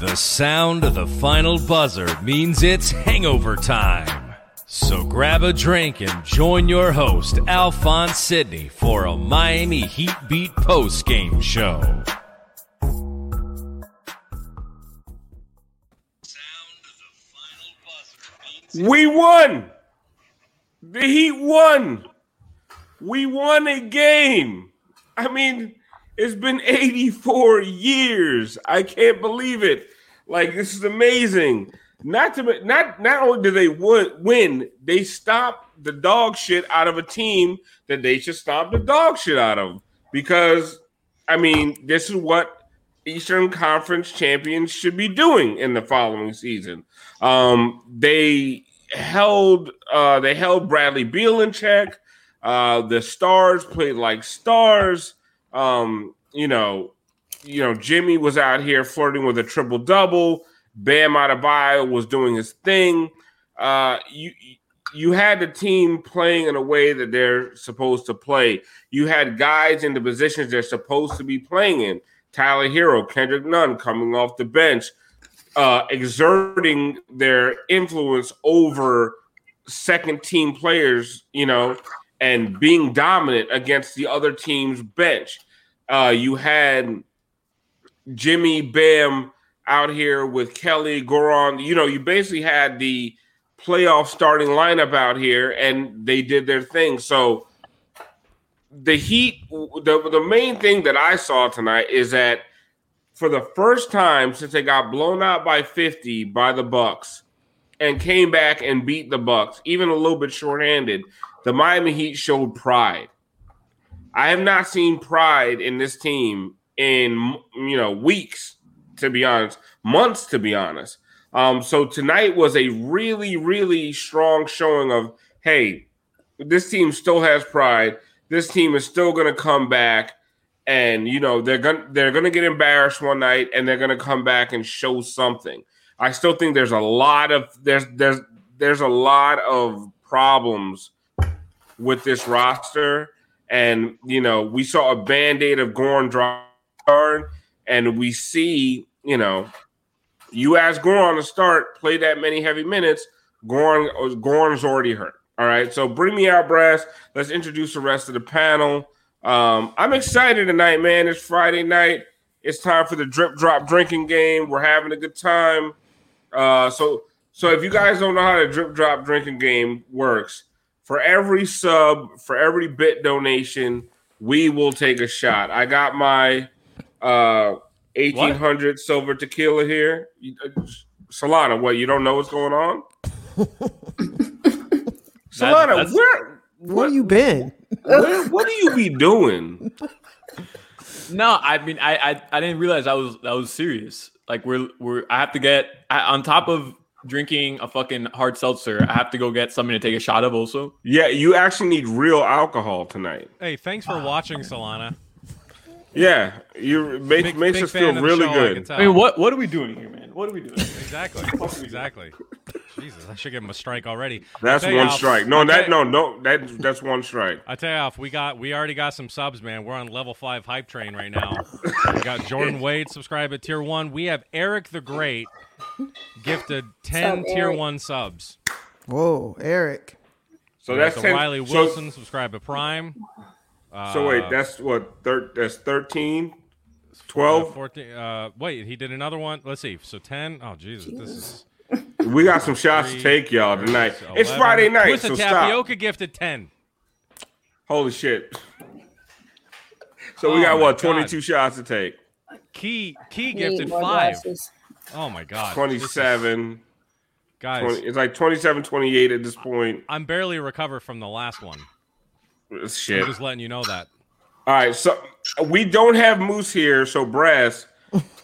The sound of the final buzzer means it's hangover time. So grab a drink and join your host, Alphonse Sidney, for a Miami Heat Beat post game show. We won. The Heat won. We won a game. I mean, it's been 84 years. I can't believe it. Like this is amazing. Not to not not only did they win, they stopped the dog shit out of a team that they should stop the dog shit out of. Because I mean, this is what Eastern Conference champions should be doing in the following season. Um, they held uh, they held Bradley Beal in check. Uh, the stars played like stars. Um, you know, you know, Jimmy was out here flirting with a triple double. Bam Adebayo was doing his thing. Uh, you you had the team playing in a way that they're supposed to play. You had guys in the positions they're supposed to be playing in. Tyler Herro, Kendrick Nunn coming off the bench, uh, exerting their influence over second team players, you know, and being dominant against the other team's bench. Uh, you had Jimmy Bam out here with Kelly Goran. You know, you basically had the playoff starting lineup out here, and they did their thing. So the Heat, the the main thing that I saw tonight is that for the first time since they got blown out by 50 by the Bucks and came back and beat the Bucks, even a little bit shorthanded, the Miami Heat showed pride. I have not seen pride in this team in you know weeks, to be honest, months to be honest. Um, so tonight was a really, really strong showing of hey, this team still has pride. This team is still going to come back and you know they're gonna they're gonna get embarrassed one night and they're gonna come back and show something. I still think there's a lot of there's there's there's a lot of problems with this roster, and you know we saw a band aid of Goran Dragic, and we see you know you ask Goran to start play that many heavy minutes, Goran Goran's already hurt. All right, so bring me out, brass. Let's introduce the rest of the panel. Um, I'm excited tonight, man. It's Friday night. It's time for the drip drop drinking game. We're having a good time. Uh, so, so if you guys don't know how the drip drop drinking game works, for every sub, for every bit donation, we will take a shot. I got my uh 1800 what? silver tequila here. Uh, Solana, what you don't know what's going on? Solana, where Where you been? What, what do you be doing? No, I mean, I, I I didn't realize I was I was serious. Like we're we're I have to get I, on top of drinking a fucking hard seltzer. I have to go get something to take a shot of also. Yeah, you actually need real alcohol tonight. Hey, thanks for watching, Solana. Yeah, you make, Big, makes big us feel really show, good. can tell. I mean, what what are we doing here, man? What are we doing? Exactly. exactly. Jesus, I should give him a strike already. That's one you, Alf, strike. No, that tell no no that that's one strike. I tell you, Alf, we got we already got some subs, man. We're on level five hype train right now. we got Jordan Wade subscribe at tier one. We have Eric the Great gifted ten Sub tier Eric. one subs. Whoa, Eric. So We that's 10, Riley so- Wilson subscribe at Prime. Uh, So, wait, that's what thir- that's 13, uh, 12. 14. Uh, wait, he did another one. Let's see. So ten. Oh Jesus, this is We got some shots to take, y'all, tonight. six, It's Friday night, Twisted so stop. Tapioca gifted ten. Holy shit. So we Oh got my what, God. 22 shots to take? Key Key Need gifted five. glasses. Oh my God, This is- 27. guys. 20, it's like 27, 28 at this point. I'm barely recovered from the last one. It's I'm shit. just letting you know that. All right, so we don't have Moose here, so Brass,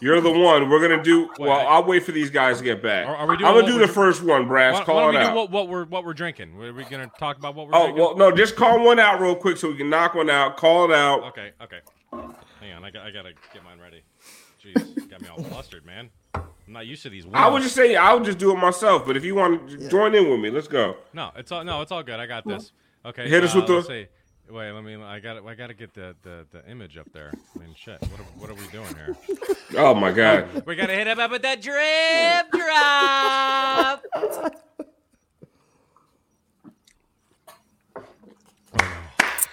you're the one. We're gonna do. Well, I- I'll wait for these guys to get back. Are- are we doing I'm gonna do the first one, Brass. Why, why Call don't it out. what, what we're what we're drinking? Are we gonna talk about what we're oh drinking? well, no, just call one out real quick so we can knock one out. Call it out. Okay, okay. Hang on, I, got, I gotta get mine ready. Jeez, got me all flustered, man. I'm not used to these. I would just say I would just do it myself, but if you want to join in with me, let's go. no, it's all no, it's all good. I got this. Okay, Hit us uh, with the- see. Wait, let me. I got. I got to get the, the the image up there. I mean, shit. What are, what are we doing here? Oh my god. We gotta hit him up with that drip drop.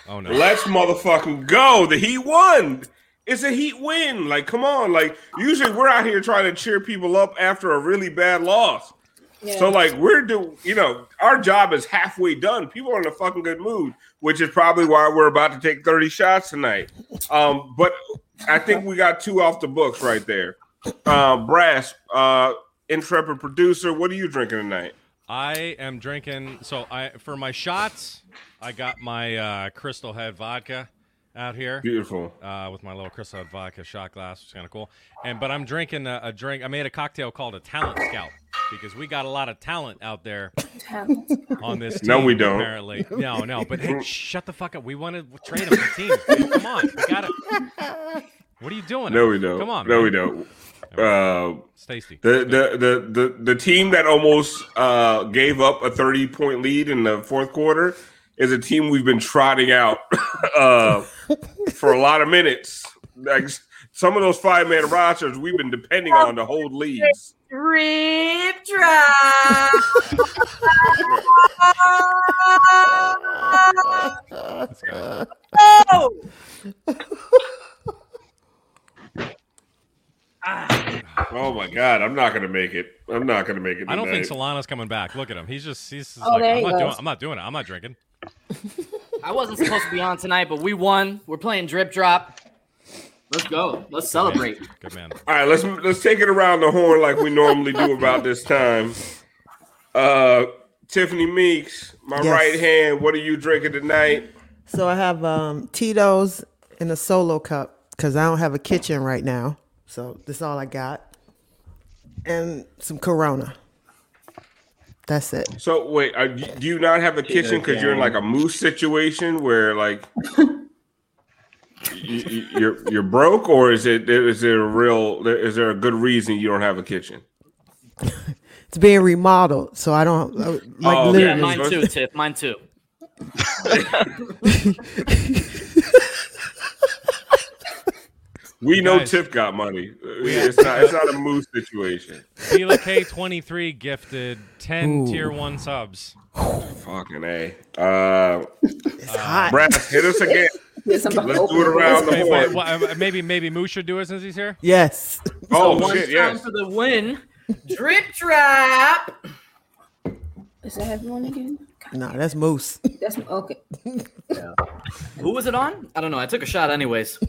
Oh no! Let's motherfucking go. The he won. It's a Heat win. Like, come on. Like, usually we're out here trying to cheer people up after a really bad loss. Yeah. So, like, we're do you know, our job is halfway done. People are in a fucking good mood, which is probably why we're about to take 30 shots tonight. Um, but I think we got two off the books right there. Um, Brass, uh, intrepid producer, what are you drinking tonight? I am drinking. So I for my shots, I got my uh, Crystal Head vodka out here. Beautiful. uh, with my little Crystal Head vodka shot glass, which is kind of cool. And but I'm drinking a, a drink. I made a cocktail called a Talent Scout because we got a lot of talent out there on this team. No, we don't. Apparently, no, no. But hey, shut the fuck up. We want to trade them for teams. dude. Come on, we got it. What are you doing? No, we don't. Come on, No, man. we don't. Uh, It's tasty. The, the the the the team that almost uh, gave up a thirty point lead in the fourth quarter is a team we've been trotting out uh, for a lot of minutes. Like some of those five man rosters, we've been depending on to hold leads. Drip drop. Let's go. oh, my god, I'm not gonna make it. I'm not gonna make it. I don't think. Solana's coming back. Look at him. He's just he's just Oh, like I'm not doing. I'm not doing it. I'm not drinking. I wasn't supposed to be on tonight, but we won. We're playing drip drop. Let's go. Let's celebrate. Good man. All right, let's let's take it around the horn like we normally do about this time. Uh, Tiffany Meeks, my Yes. right hand. What are you drinking tonight? So I have um, Tito's in a solo cup because I don't have a kitchen right now. So that's all I got. And some Corona. That's it. So wait, are, do you not have a kitchen because you're in like a moose situation where like you, you- you're you're broke, or is it is there a real is there a good reason you don't have a kitchen? It's being remodeled, so I don't like Oh, okay. Yeah, mine too, Tiff. Mine too. We know Guys. Tiff got money. It's not it's not a moose situation. Tila K23 gifted 10 Ooh. tier 1 subs. Fucking a. Uh, It's hot. Brass, hit us again. Let's do it around the Wait, wait, horn. what, uh, maybe maybe Moose should do it since he's here. Yes. Oh One shit! time Yes. for the win. Drip drop. Is that everyone again? No, that's Moose. That's okay. Who was it on? I don't know. I took a shot anyways.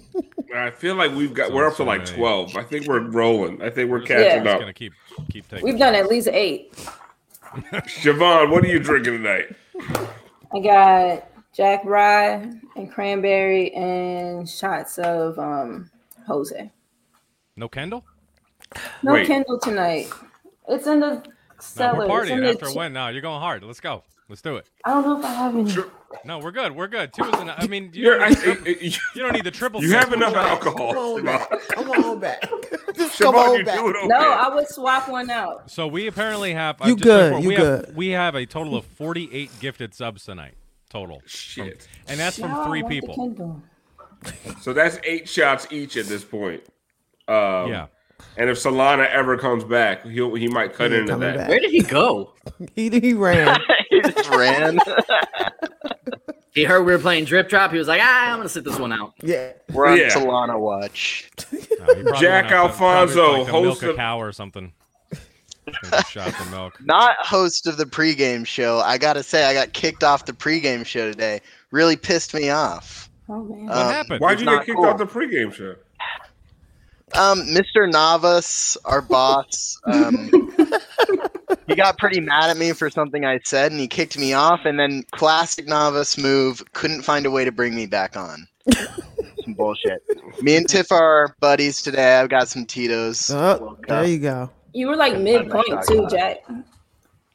I feel like we've got we're up to so like many. twelve. I think we're rolling. I think we're Just- catching just up. gonna keep keep taking. We've done at least eight. Siobhan, what are you drinking tonight? I got Jack Rye and cranberry and shots of um Jose. No Kendall? No Wait. Kindle tonight. It's in the No, cellar. we're in partying the after a ch- win. No, you're going hard. Let's go. Let's do it. I don't know if I have any. No, we're good. We're good. Two is enough. I mean, you don't, need, tri- I- I- you don't need the triple. you have enough alcohol. Come on Siobhan. back. Come on back. Just come Siobhan, on back. okay. No, I would swap one out. So we apparently have. uh, You just good, before- you we good. Have, we have a total of 48 gifted subs tonight. Total. Shit. And that's from No, three people. So that's eight shots each at this point. Um, Yeah. And if Solana ever comes back, he'll he might cut He into that. back. Where did he go? He, he ran. he just ran. He heard we were playing drip drop. He was like, ah, I'm gonna sit this one out. Yeah. We're on Yeah. Solana watch. No, Jack went out to- probably Alfonso, like to milk host a of- cow or something. Shot of milk. Not host of the pregame show. I gotta say, I got kicked off the pregame show today. Really pissed me off. Oh man. What Um, happened? Why'd you get kicked cool. off the pregame show? Um, Mr. Navas, our boss, um, he got pretty mad at me for something I said, and he kicked me off. And then classic Navas move, couldn't find a way to bring me back on. some bullshit. Me and Tiff are buddies today. I've got some Tito's. Oh, there you go. You were like midpoint too, Jack.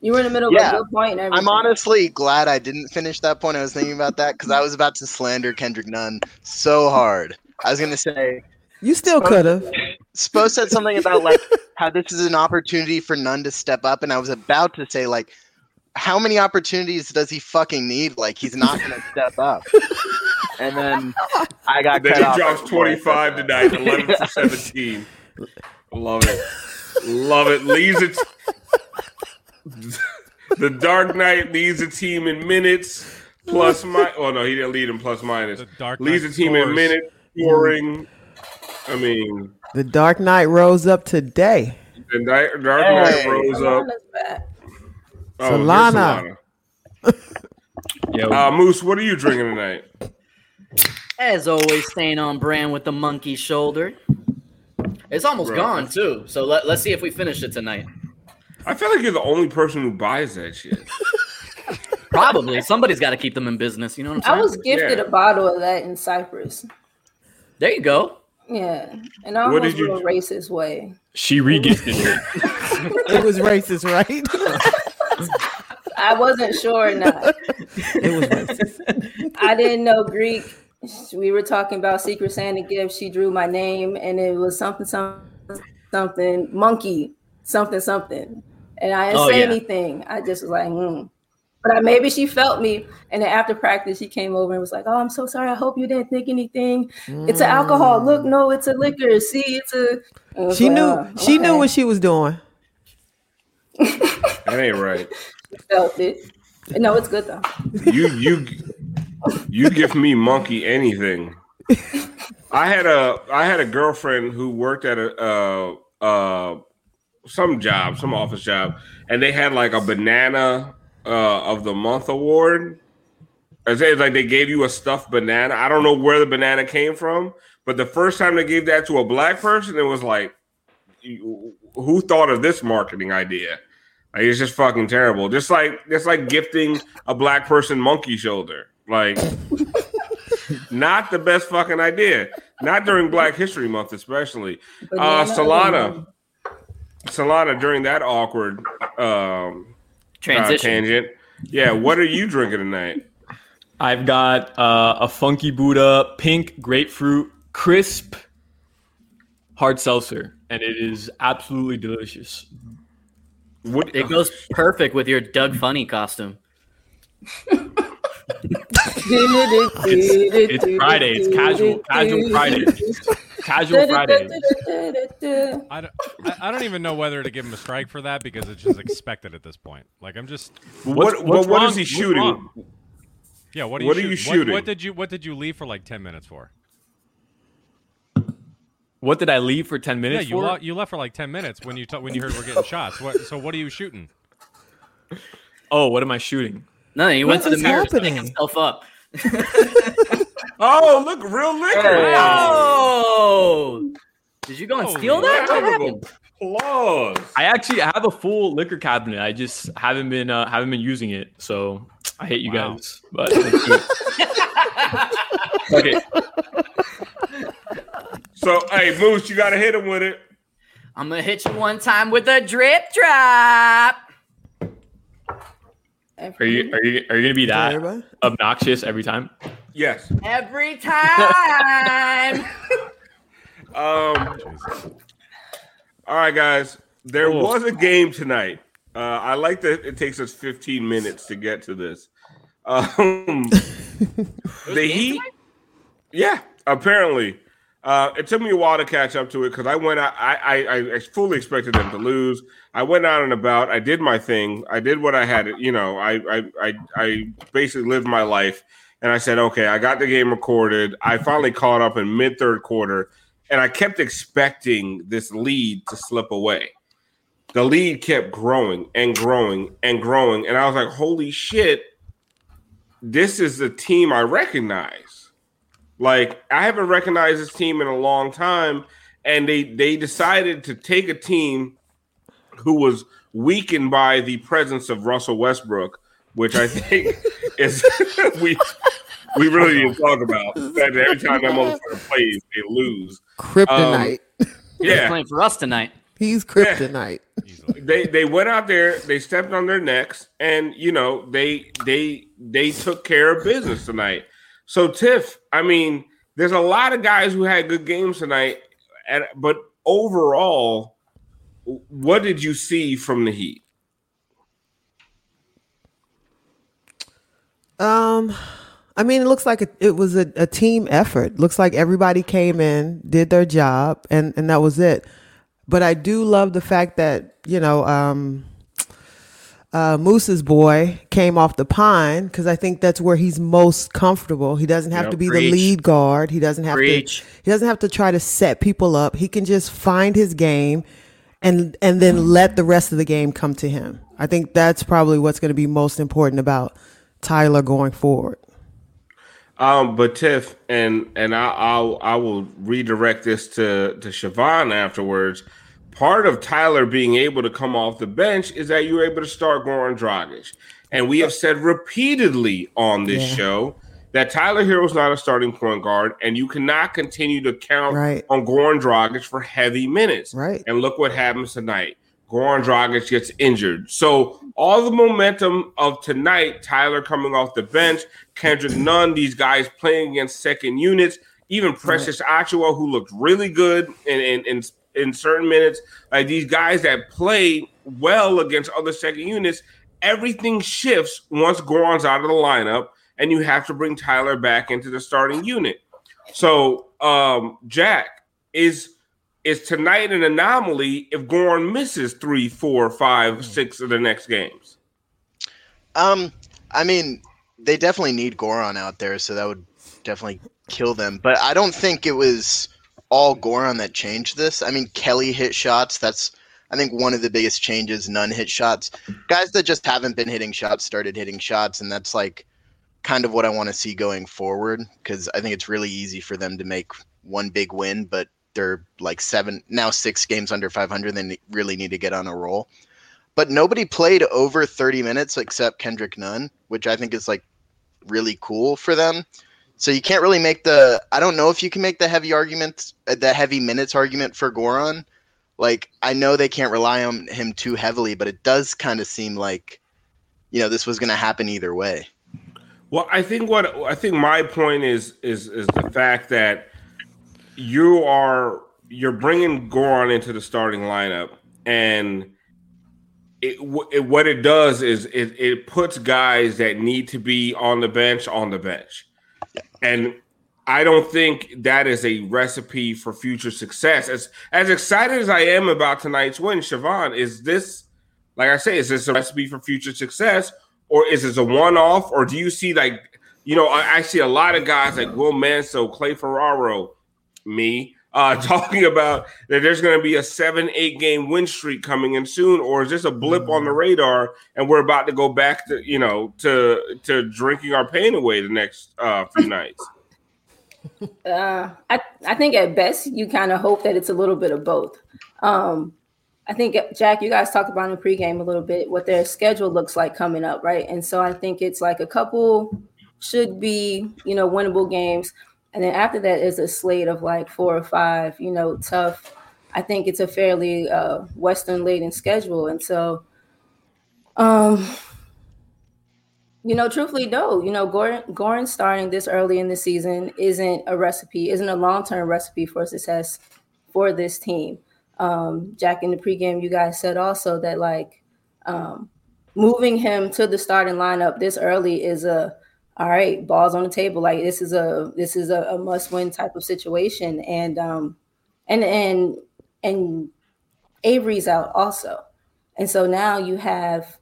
You were in the middle Yeah. of a good point and everything. I'm honestly glad I didn't finish that point. I was thinking about that because I was about to slander Kendrick Nunn so hard. I was gonna say You still could have. Spo said something about like how this is an opportunity for Nunn to step up, and I was about to say like, how many opportunities does he fucking need? Like he's not gonna step up. And then I got Then cut he off drops before I said 25 tonight, 11 for 17. Love it. Love it. Leads it. The Dark Knight leads the team in minutes plus my. Oh no, he didn't lead in plus minus. The Dark leads Knight the team in scores. minutes scoring. I mean, The Dark Knight rose up today. the Dark, Dark Knight Hey. rose up. Solana's back. Oh, here's Solana. Yeah, Uh, Moose, what are you drinking tonight? As always, staying on brand with the monkey shoulder. It's almost Bro. gone too. So let, let's see if we finish it tonight. I feel like you're the only person who buys that shit. Probably somebody's got to keep them in business. You know what I'm saying? I was gifted Yeah. a bottle of that in Cyprus. there you go. Yeah, and I What almost did you- a racist way. she regifted it. It was racist, right? I wasn't sure or not. it was racist. I didn't know Greek. We were talking about Secret Santa gifts. She drew my name, and it was something, something, something, monkey, something, something. And I didn't Oh, say yeah. anything. I just was like, hmm. But I, maybe she felt me. And then after practice, she came over and was like, "Oh, I'm so sorry. I hope you didn't think anything. It's an alcohol. Look, no, it's a liquor. See, it's a." She like, knew "Oh, she knew what she was doing. That ain't right. felt it. No, it's good though. You you you give me monkey anything. I had a I had a girlfriend who worked at a uh uh some job, some office job, and they had like a banana uh of the month award. As it's like they gave you a stuffed banana. I don't know where the banana came from, but the first time they gave that to a black person, it was like, who thought of this marketing idea? Like it's just fucking terrible. Just like it's like gifting a black person monkey shoulder. Like not the best fucking idea. Not during Black History Month, especially. Uh Solana. Solana during that awkward um uh, Transition. tangent. Yeah, what are you drinking tonight? I've got uh, a funky Buddha pink grapefruit crisp hard seltzer, and it is absolutely delicious. What It goes perfect with your Doug Funnie costume. It's, it's Friday. It's casual casual Friday. Casual Friday. I don't, I, I don't even know whether to give him a strike for that because it's just expected at this point. Like I'm just what What's- what, what's what wrong? is he shooting? yeah. What are you What are you shooting? What- What, did you What did you leave for like ten minutes for? What did I leave for ten Yeah, minutes you for? le- you left for like ten minutes when you t- when you heard we're getting shots. What? So what are you shooting? oh, what am I shooting? No, he went What to the is mirror to make himself up. Oh, look, real liquor. Oh, did you go and Holy steal that? What happened? applause. I actually have a full liquor cabinet. I just haven't been uh, haven't been using it. So I hate you Wow. guys, but let's do it. okay. So, hey, Moose, you got to hit him with it. I'm gonna hit you one time with a drip drop. Are you are you are you gonna be that Everybody? obnoxious every time? Yes. Every time. Um. All right, guys. There Cool. was a game tonight. Uh, I like that it takes us 15 minutes to get to this. Um, the Heat. Yeah, apparently. Uh, it took me a while to catch up to it because I went out. I, I I fully expected them to lose. I went out and about. I did my thing. I did what I had. You know, I I I, I basically lived my life. And I said, okay, I got the game recorded. I finally caught up in mid third quarter, and I kept expecting this lead to slip away. The lead kept growing and growing and growing, and I was like, holy shit, this is the team I recognize. Like I haven't recognized this team in a long time, and they they decided to take a team who was weakened by the presence of Russell Westbrook, which I think is we we really need to talk about. That every time that motherfucker plays, they lose. Kryptonite. He's Um, Yeah, playing for us tonight. He's kryptonite. they they went out there, they stepped on their necks, and you know they they they took care of business tonight. So Tiff, I mean, there's a lot of guys who had good games tonight, and but overall, what did you see from the Heat? Um, I mean, it looks like it, it was a, a team effort. Looks like everybody came in, did their job, and and that was it. But I do love the fact that you know, um, uh, Moose's boy came off the pine because I think that's where he's most comfortable. He doesn't have Yeah, to be preach. the lead guard. He doesn't have Preach. to. He doesn't have to try to set people up. He can just find his game, and and then let the rest of the game come to him. I think that's probably what's going to be most important about Tyler going forward. Um, but Tiff, and and I, I'll I will redirect this to to Siobhan afterwards. Part of Tyler being able to come off the bench is that you're able to start Goran Dragic, and we have said repeatedly on this Yeah. show that Tyler Herro's not a starting point guard, and you cannot continue to count Right. on Goran Dragic for heavy minutes. Right. And look what happens tonight. Goran Dragic gets injured. So all the momentum of tonight, Tyler coming off the bench, Kendrick Nunn, these guys playing against second units, even Precious Achiuwa, who looked really good in, in, in, in certain minutes, like these guys that play well against other second units, everything shifts once Goran's out of the lineup, and you have to bring Tyler back into the starting unit. So, um, Jack, is is tonight an anomaly if Goran misses three, four, five, six of the next games? Um, I mean, they definitely need Goran out there, so that would definitely kill them. But I don't think it was all Goran that changed this. I mean, Kelly hit shots. That's I think one of the biggest changes. Nunn hit shots. Guys that just haven't been hitting shots started hitting shots, and that's like kind of what I want to see going forward because I think it's really easy for them to make one big win, but they're like seven now six games under 500. They really need to get on a roll but nobody played over 30 minutes except Kendrick Nunn, which I think is like really cool for them. So you can't really make the I don't know if you can make the heavy argument uh, the heavy minutes argument for Goran. Like I know they can't rely on him too heavily, but it does kind of seem like you know this was going to happen either way. Well, I think what I think my point is is is the fact that you are you're bringing Goran into the starting lineup, and it, it what it does is it, it puts guys that need to be on the bench on the bench, and I don't think that is a recipe for future success. As as excited as I am about tonight's win, Siobhan, is this like I say, is this a recipe for future success, or is this a one-off, or do you see like you know I, I see a lot of guys like Will Manso, Clay Ferraro, me uh, talking about that there's going to be a seven, eight game win streak coming in soon, or is this a blip on the radar and we're about to go back to you know to to drinking our pain away the next uh, few nights? Uh, I I think at best you kind of hope that it's a little bit of both. Um, I think Jack, you guys talked about in the pregame a little bit what their schedule looks like coming up, right? And so I think it's like a couple should be, you know, winnable games. And then after that is a slate of like four or five, you know, tough. I think it's a fairly uh, Western laden schedule. And so, um, you know, truthfully, no, you know, Goran, Goran starting this early in the season isn't a recipe, isn't a long term recipe for success for this team um, Jack in the pregame, you guys said also that like um, moving him to the starting lineup this early is a all right, balls on the table. Like this is a this is a, a must win type of situation, and um, and and and Avery's out also, and so now you have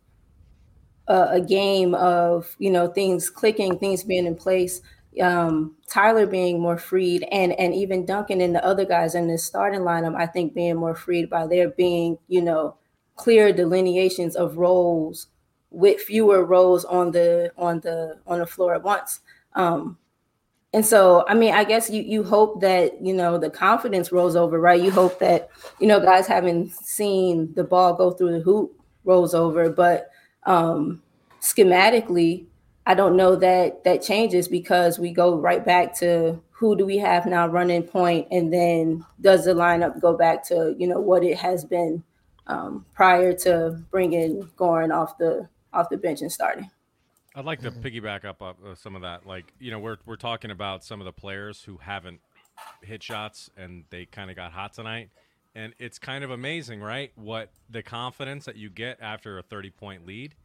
a, a game of you know things clicking, things being in place um, Tyler being more freed and and even Duncan and the other guys in the starting lineup, I think being more freed by there being, you know, clear delineations of roles with fewer roles on the on the on the floor at once. Um, and so, I mean, I guess you you hope that you know the confidence rolls over, right? You hope that you know guys haven't seen the ball go through the hoop rolls over, but um, schematically, I don't know that that changes because we go right back to who do we have now running point, and then does the lineup go back to you know what it has been um, prior to bringing Goran off the off the bench and starting. I'd like to piggyback up uh, some of that. Like you know, we're we're talking about some of the players who haven't hit shots and they kind of got hot tonight. And it's kind of amazing, right? What the confidence that you get after a 30 point lead.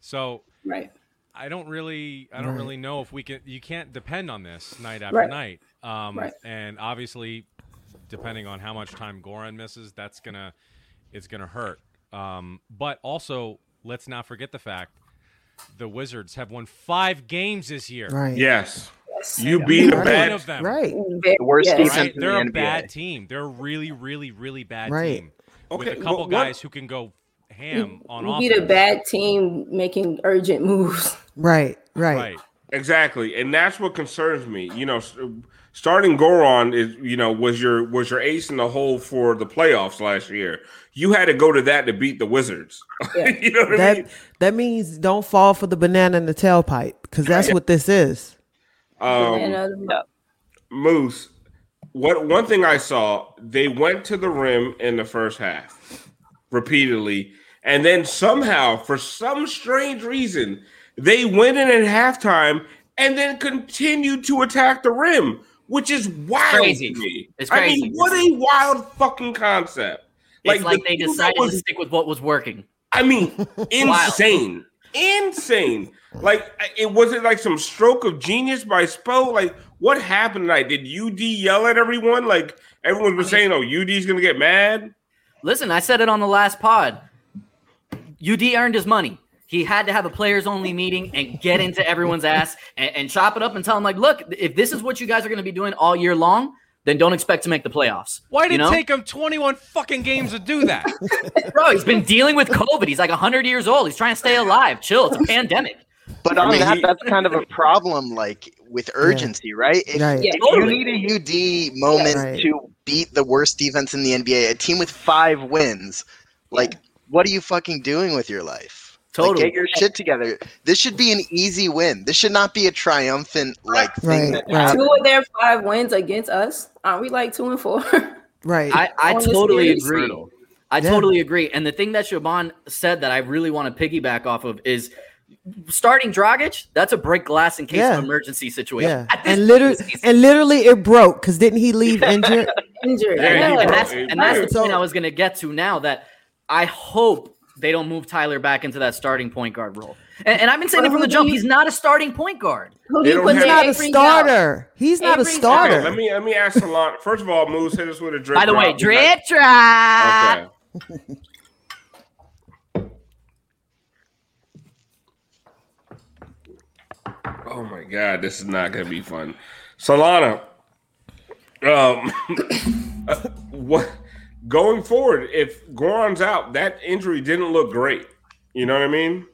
So, right. I don't really, I don't Right. really know if we can. You can't depend on this night after Right. night. Um, Right. And obviously, depending on how much time Goran misses, that's gonna, it's gonna hurt. Um, but also, let's not forget the fact the Wizards have won five games this year. Right. Yes. You beat a Right. One bad of them. Right. The worst Yes. defense Right? in They're the a NBA. bad team. They're a really, really, really bad Right. team. Okay, With a couple but what- guys who can go ham on We offense. beat a bad team making urgent moves. Right. Right. Right. Exactly, and that's what concerns me. You know, s- starting Goran is you know was your was your ace in the hole for the playoffs last year. You had to go to that to beat the Wizards. Yeah. you know what I That mean? that means don't fall for the banana in the tailpipe because that's what this is. Um, Moose, what one thing I saw, they went to the rim in the first half repeatedly, and then somehow, for some strange reason, they went in at halftime and then continued to attack the rim, which is wild crazy. to me. It's I crazy. mean, what a wild fucking concept! It's like, the they decided was- to stick with what was working. I mean, insane, insane. Like it was it like some stroke of genius by Spo? Like what happened tonight? Did UD yell at everyone? Like everyone was saying, "Oh, UD's gonna get mad." Listen, I said it on the last pod. UD earned his money. He had to have a players only meeting and get into everyone's ass and, and chop it up and tell them, like, look, if this is what you guys are going to be doing all year long, then don't expect to make the playoffs. Why did you it take him 21 fucking games to do that? Bro, he's been dealing with COVID. He's like 100 years old. He's trying to stay alive. Chill. It's a pandemic. But I on mean, that, he- that's kind of a problem, like with urgency, right? If, Right. Yeah, if totally. you need a UD moment Right. to beat the worst defense in the NBA, a team with five wins, like what are you fucking doing with your life? Like, Totally. get your shit together. This should be an easy win. This should not be a triumphant like thing. Right, that right. two of their five wins against us. Aren't we like two and four? Right. I, I totally agree. I Yeah. totally agree. And the thing that Siobhan said that I really want to piggyback off of is starting Dragic. That's a break glass in case Yeah. of emergency situation. yeah. And literally in the season- and literally it broke because didn't he leave injured? Injured. Yeah, and that's and that's the broke. point I was going to get to now. That I hope they don't move Tyler back into that starting point guard role. And, and I've been saying it from the jump. He's not a starting point guard. Who do you don't put He's not a Avery's out. starter. He's not a Avery's out. starter. Okay, let me let me ask Salon. First of all, Moose hit us with a drip. By the way, drop. drip drop. Okay. Oh my god, this is not gonna be fun. Solana, um, what going forward? If Goran's out, that injury didn't look great. You know what I mean?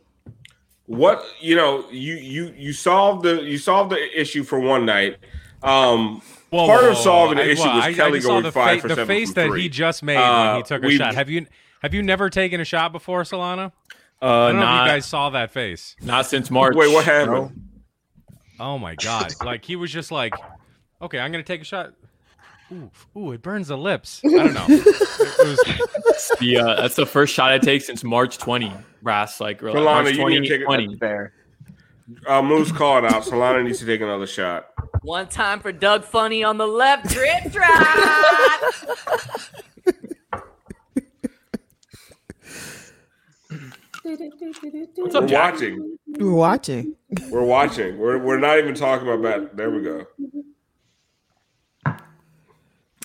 What you know, you you you solved the you solved the issue for one night. Um, part of solving the I- issue well, was I- I Kelly just saw going the five fa- for the seven face that three. he just made Uh, when he took a we- shot. Have you Have you never taken a shot before, Solana? Uh, I don't know if you guys saw that face. not since March. Wait, what happened? Oh my god! like he was just like, okay, I'm gonna take a shot. Ooh, ooh, it burns the lips. I don't know. was, The, uh, that's the first shot I take since March 20. Brass, like, really, Solana, March you need to take a- 2020. Fair. Uh, Moose called out. Solana needs to take another shot. One time for Doug Funnie on the left, drip drop. What's We're up, watching. We're watching. We're watching. We're, we're not even talking about that. There we go.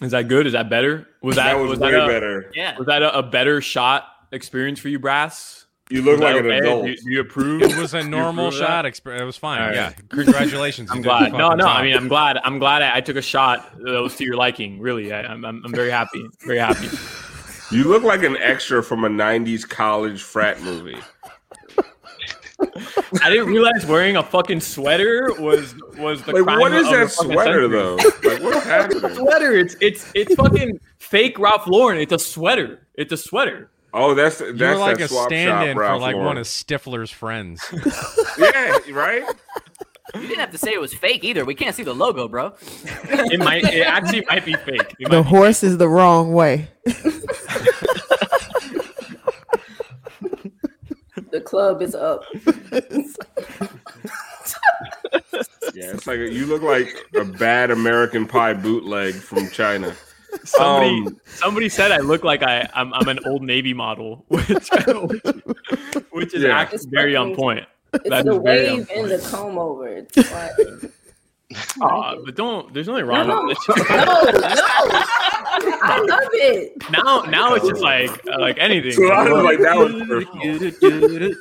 Is that good? Is that better? Was that, That was, was way that a, better. yeah. Was that a, a better shot experience for you, Brass? You look Is that like an okay? adult. Do you, do you approve? it was a normal approve of that? shot. experience. it was fine. All right. Yeah, congratulations. I'm you did glad. No, no. job. I mean, I'm glad. I'm glad I, I took a shot that was to your liking. Really, I, I'm, I'm, I'm very happy. Very happy. You look like an extra from a '90s college frat movie. I didn't realize wearing a fucking sweater was was the Like, crime what is of that sweater century. though? Like, what's happening? Sweater. It's it's it's fucking fake Ralph Lauren. It's a sweater. It's a sweater. Oh, that's that's you were like that a stand-in for Ralph like Lauren. one of Stifler's friends. Yeah, right. You didn't have to say it was fake either. We can't see the logo, bro. It might. It actually might be fake. It The might be horse is the wrong way. The club is up. Yeah, it's like a, you look like a bad American Pie bootleg from China. Somebody, Um, somebody said I look like I, I'm, I'm an old Navy model, which, which, which is Yeah. actually very on point. It's That the is wave and the comb over. It's like, Aw, but don't. There's nothing wrong no, no, with no, it. I love it. now, now it's just like like anything. So I was like, that was personal.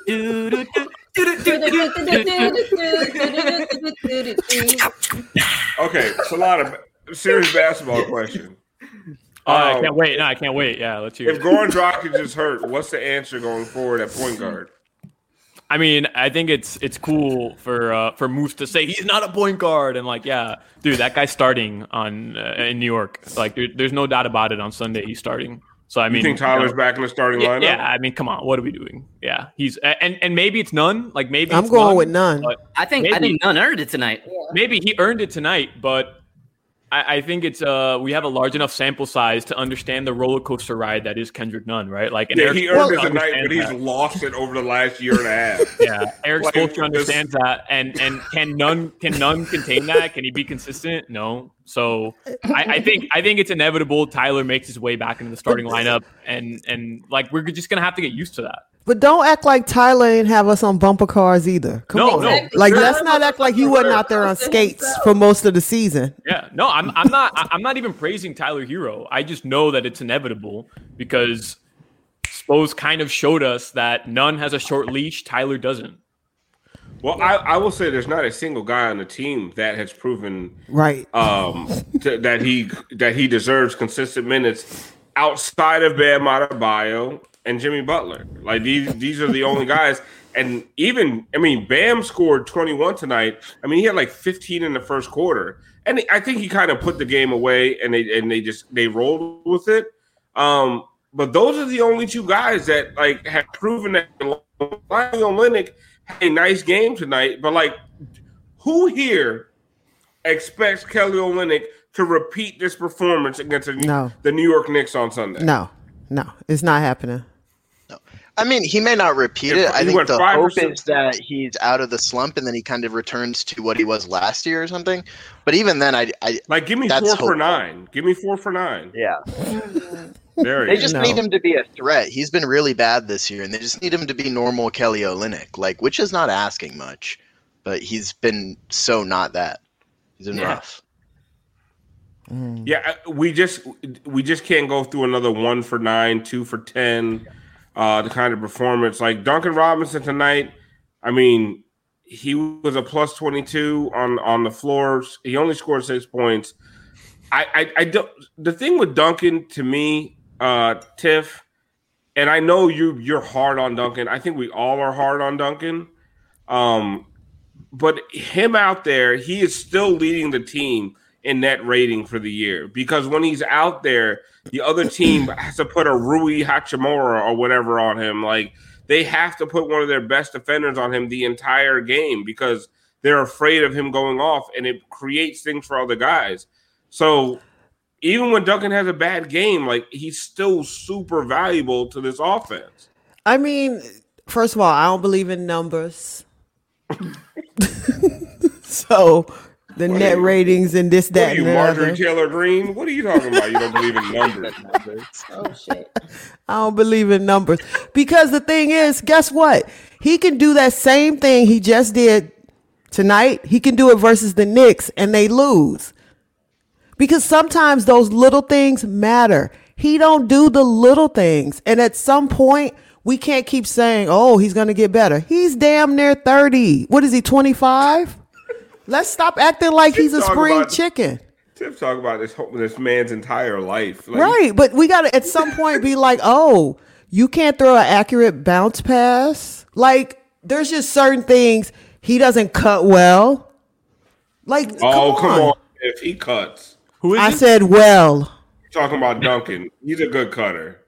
Okay, Solana, serious basketball question. Oh, I Um, can't wait. No, I can't wait. Yeah, let's hear. If it. Goran Dragic is hurt, what's the answer going forward at point guard? I mean, I think it's it's cool for uh, for Moose to say he's not a point guard and like, yeah, dude, that guy's starting on uh, in New York. Like, there, there's no doubt about it. On Sunday, he's starting. So I You mean, think Tyler's know, back in the starting Yeah, lineup? yeah, I mean, come on, what are we doing? Yeah, he's and and maybe it's Nunn. Like maybe I'm it's going with Nunn. I think I think Nunn earned it tonight. maybe he earned it tonight, but I, I think it's uh we have a large enough sample size to understand the roller coaster ride that is Kendrick Nunn, right? Like, Yeah, Eric he earned it tonight, but he's that. lost it over the last year and a half. Yeah, Eric Like, Spoelstra this- understands that, and and can Nunn can Nunn contain that? Can he be consistent? No. So I, I think I think it's inevitable. Tyler makes his way back into the starting lineup, and and like we're just gonna have to get used to that. But don't act like Tyler ain't have us on bumper cars either. Come No, on. no, Like sure. let's not act like he wasn't out there on skates for most of the season. Yeah, no, I'm I'm not I'm not even praising Tyler Herro. I just know that it's inevitable because Spose kind of showed us that Nunn has a short leash. Tyler doesn't. Well, I, I will say there's not a single guy on the team that has proven Right. um, t- that he that he deserves consistent minutes outside of Bam Adebayo and Jimmy Butler. Like these these are the only guys. And even I mean, Bam scored 21 tonight. I mean, he had like 15 in the first quarter, and I think he kind of put the game away, and they and they just they rolled with it. Um, but those are the only two guys that like have proven that Lionel Olynyk had a nice game tonight. But like, who here expects Kelly Olynyk to repeat this performance against the, No. the New York Knicks on Sunday? No, no, it's not happening. No. I mean, he may not repeat Yeah, it. I think the hope is that he's out of the slump and then he kind of returns to what he was last year or something. But even then, I, I Like, give me That's four for hopeful. nine. Give me four for nine. yeah, There they just No. need him to be a threat. He's been really bad this year, and they just need him to be normal Kelly Olynyk, like which is not asking much, but he's been so not that. He's been Yeah. rough. Yeah, we just we just can't go through another one for nine, two for ten, uh, the kind of performance like Duncan Robinson tonight. I mean, he was a plus twenty two on on the floors. He only scored six points. I I, I don't. The thing with Duncan to me, uh, Tiff, and I know you you're hard on Duncan. I think we all are hard on Duncan. Um, but him out there, he is still leading the team in net rating for the year because when he's out there, the other team has to put a Rui Hachimura or whatever on him. Like they have to put one of their best defenders on him the entire game because they're afraid of him going off and it creates things for other guys. So even when Duncan has a bad game, like he's still super valuable to this offense. I mean, first of all, I don't believe in numbers. so the What net you- ratings and this, What that, are you, and Marjorie other. Taylor Greene? What are you talking about? You don't believe in numbers. Oh shit. I don't believe in numbers because the thing is, guess what? He can do that same thing he just did tonight. He can do it versus the Knicks, and they lose because sometimes those little things matter. He don't do the little things, and at some point, we can't keep saying, "Oh, he's going to get better." He's damn near thirty. What is he? Twenty five. Let's stop acting like he's a spring about- chicken. Tips talk about this this man's entire life. Like, Right, but we got to at some point be like, oh, you can't throw an accurate bounce pass. Like, there's just certain things he doesn't cut well. Like, Oh, come, come on. on. If he cuts, Who is I he? said well. talking about Duncan, he's a good cutter.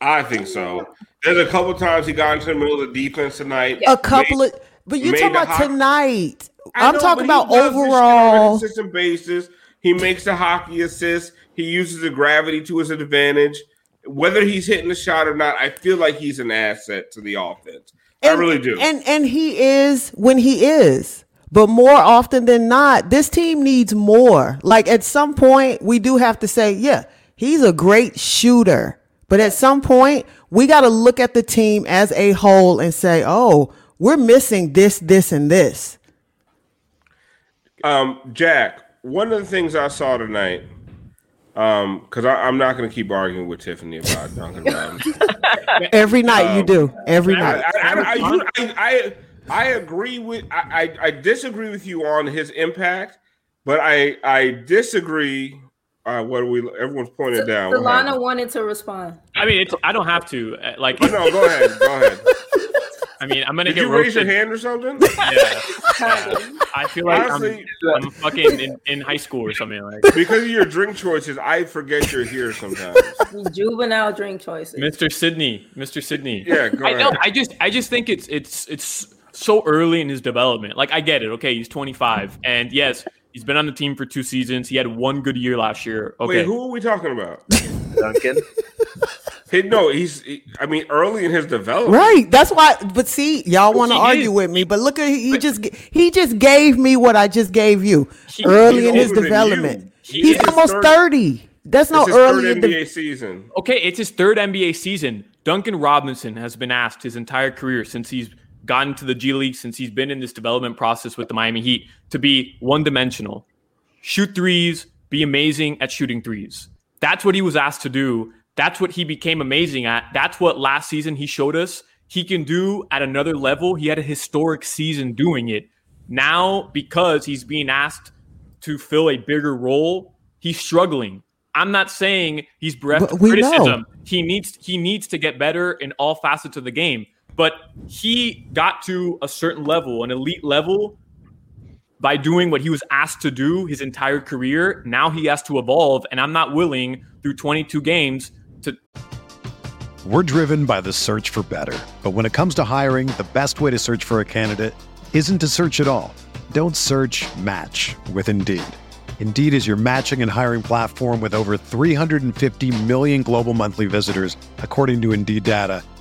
I think so. There's a couple times he got into the middle of the defense tonight. A couple Made- of, but you're talking about hot- tonight. I I'm know, talking about does on a overall. consistent basis. He makes the hockey assist. He uses the gravity to his advantage. Whether he's hitting the shot or not, I feel like he's an asset to the offense. I really do. And and he is when he is. But more often than not, this team needs more. Like at some point, we do have to say, yeah, he's a great shooter. But at some point, we got to look at the team as a whole and say, oh, we're missing this, this, and this. Um, Jack, one of the things I saw tonight, um, because I'm not going to keep arguing with Tiffany about Duncan Robinson. Every night you do. Every I, night. I, I, I, agree with I, I, I disagree with you on his impact, but I I disagree. Uh, what are we? Everyone's pointing down. What? Solana wanted to respond. I mean, it's, I don't have to. uh, Like, Oh, no, go ahead. Go ahead. I mean, I'm gonna Did get you raise your hand or something? Yeah. I feel like Honestly- I'm, I'm fucking in, in high school or something like. Because of your drink choices, I forget you're here sometimes. Juvenile drink choices. Mr. Sydney, Mr. Sydney. Yeah, go I know. I just, I just think it's, it's, it's so early in his development. Like, I get it. Okay, he's 25, and yes, he's been on the team for two seasons. He had one good year last year. Okay, Wait, who are we talking about? Duncan. He, no, he's. he- I mean, early in his development. Right. That's why. But see, y'all want to argue is. with me. But look at he just he just gave me what I just gave you He- early in his older than you. development. He He's almost third- thirty. That's It's not early third in the NBA season. Okay, it's his third NBA season. Duncan Robinson has been asked his entire career since he's gotten to the G League, since he's been in this development process with the Miami Heat, to be one dimensional. Shoot threes, be amazing at shooting threes. That's what he was asked to do. That's what he became amazing at. That's what last season he showed us he can do at another level. He had a historic season doing it. Now, because he's being asked to fill a bigger role, he's struggling. I'm not saying he's bereft But of criticism. know. He needs he needs to get better in all facets of the game. But he got to a certain level, an elite level, by doing what he was asked to do his entire career. Now he has to evolve, and I'm not willing through 22 games to We're driven by the search for better. But when it comes to hiring, the best way to search for a candidate isn't to search at all. Don't search match with Indeed. Indeed is your matching and hiring platform with over 350 million global monthly visitors, according to Indeed data,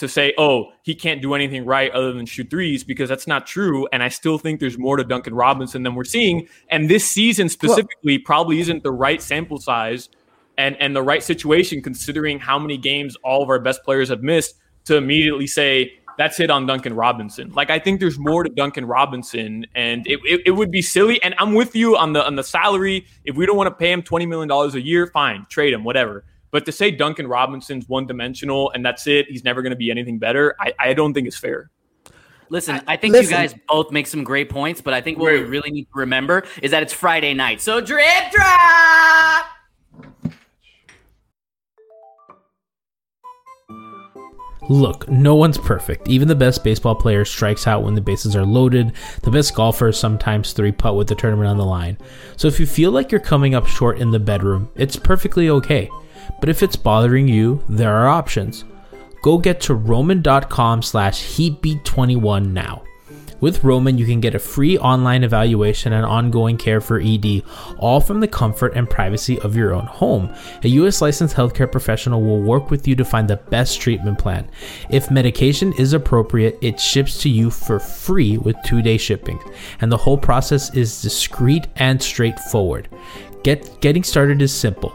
To say, oh, he can't do anything right other than shoot threes because that's not true. And I still think there's more to Duncan Robinson than we're seeing. And this season specifically probably isn't the right sample size and, and the right situation considering how many games all of our best players have missed to immediately say, that's it on Duncan Robinson. Like I think there's more to Duncan Robinson, and it, it, it, would be silly. And I'm with you on the on the salary. If we don't want to pay him twenty million dollars a year, fine, trade him, whatever. But to say Duncan Robinson's one dimensional and that's it, he's never going to be anything better, I, I don't think it's fair. Listen, I think Listen. you guys both make some great points, but I think what we really need to remember is that it's Friday night. So drip drop. Look, no one's perfect. Even the best baseball player strikes out when the bases are loaded. The best golfers sometimes three putt with the tournament on the line. So if you feel like you're coming up short in the bedroom, it's perfectly okay. But if it's bothering you, there are options. Go get to roman.com slash heatbeat21 now. With Roman, you can get a free online evaluation and ongoing care for ED, all from the comfort and privacy of your own home. A US licensed healthcare professional will work with you to find the best treatment plan. If medication is appropriate, it ships to you for free with two day shipping, and the whole process is discreet and straightforward. Get, getting started is simple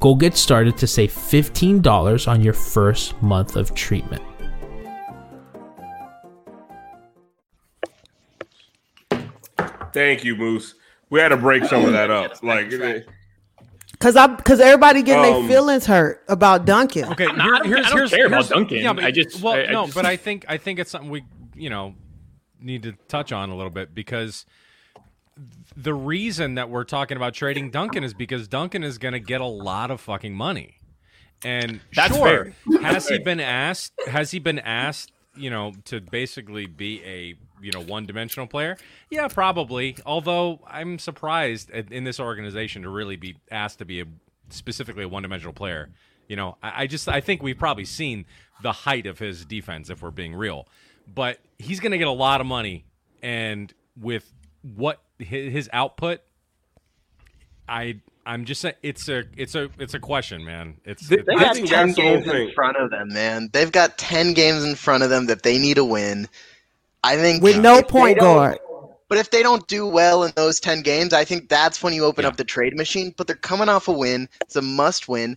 Go get started to save $15 on your first month of treatment. Thank you, Moose. We had to break some of that up. Like Cause I, cause everybody getting um, their feelings hurt about Duncan. Okay, no, here, here's, I don't here's, care here's, about Duncan. Yeah, but, I just, well, I, I no, just, but I think, I think it's something we, you know, need to touch on a little bit because the reason that we're talking about trading Duncan is because Duncan is going to get a lot of fucking money. And That's sure, fair. has he been asked? Has he been asked? You know, to basically be a you know one-dimensional player? Yeah, probably. Although I'm surprised in this organization to really be asked to be a specifically a one-dimensional player. You know, I, I just I think we've probably seen the height of his defense if we're being real. But he's going to get a lot of money, and with what his output I I'm just saying it's a it's a it's a question, man. It's they, they got ten games in front of them, man. They've got ten games in front of them that they need to win. I think with no point guard. But if they don't do well in those ten games, I think that's when you open yeah. up the trade machine. But they're coming off a win; it's a must win.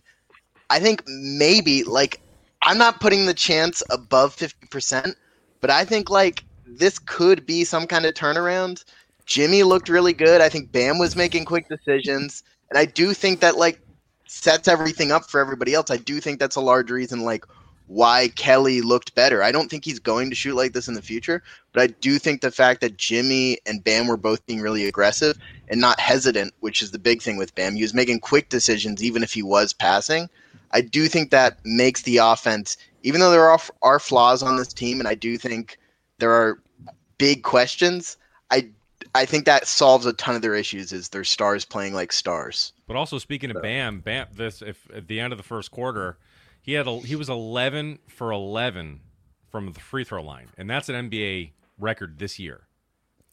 I think maybe like I'm not putting the chance above fifty percent, but I think like this could be some kind of turnaround. Jimmy looked really good. I think Bam was making quick decisions, and I do think that like sets everything up for everybody else. I do think that's a large reason like why Kelly looked better. I don't think he's going to shoot like this in the future, but I do think the fact that Jimmy and Bam were both being really aggressive and not hesitant, which is the big thing with Bam. He was making quick decisions even if he was passing. I do think that makes the offense, even though there are, are flaws on this team, and I do think there are big questions. I I think that solves a ton of their issues. Is their stars playing like stars? But also speaking of Bam, Bam, this if at the end of the first quarter, he had a, he was eleven for eleven from the free throw line, and that's an NBA record this year.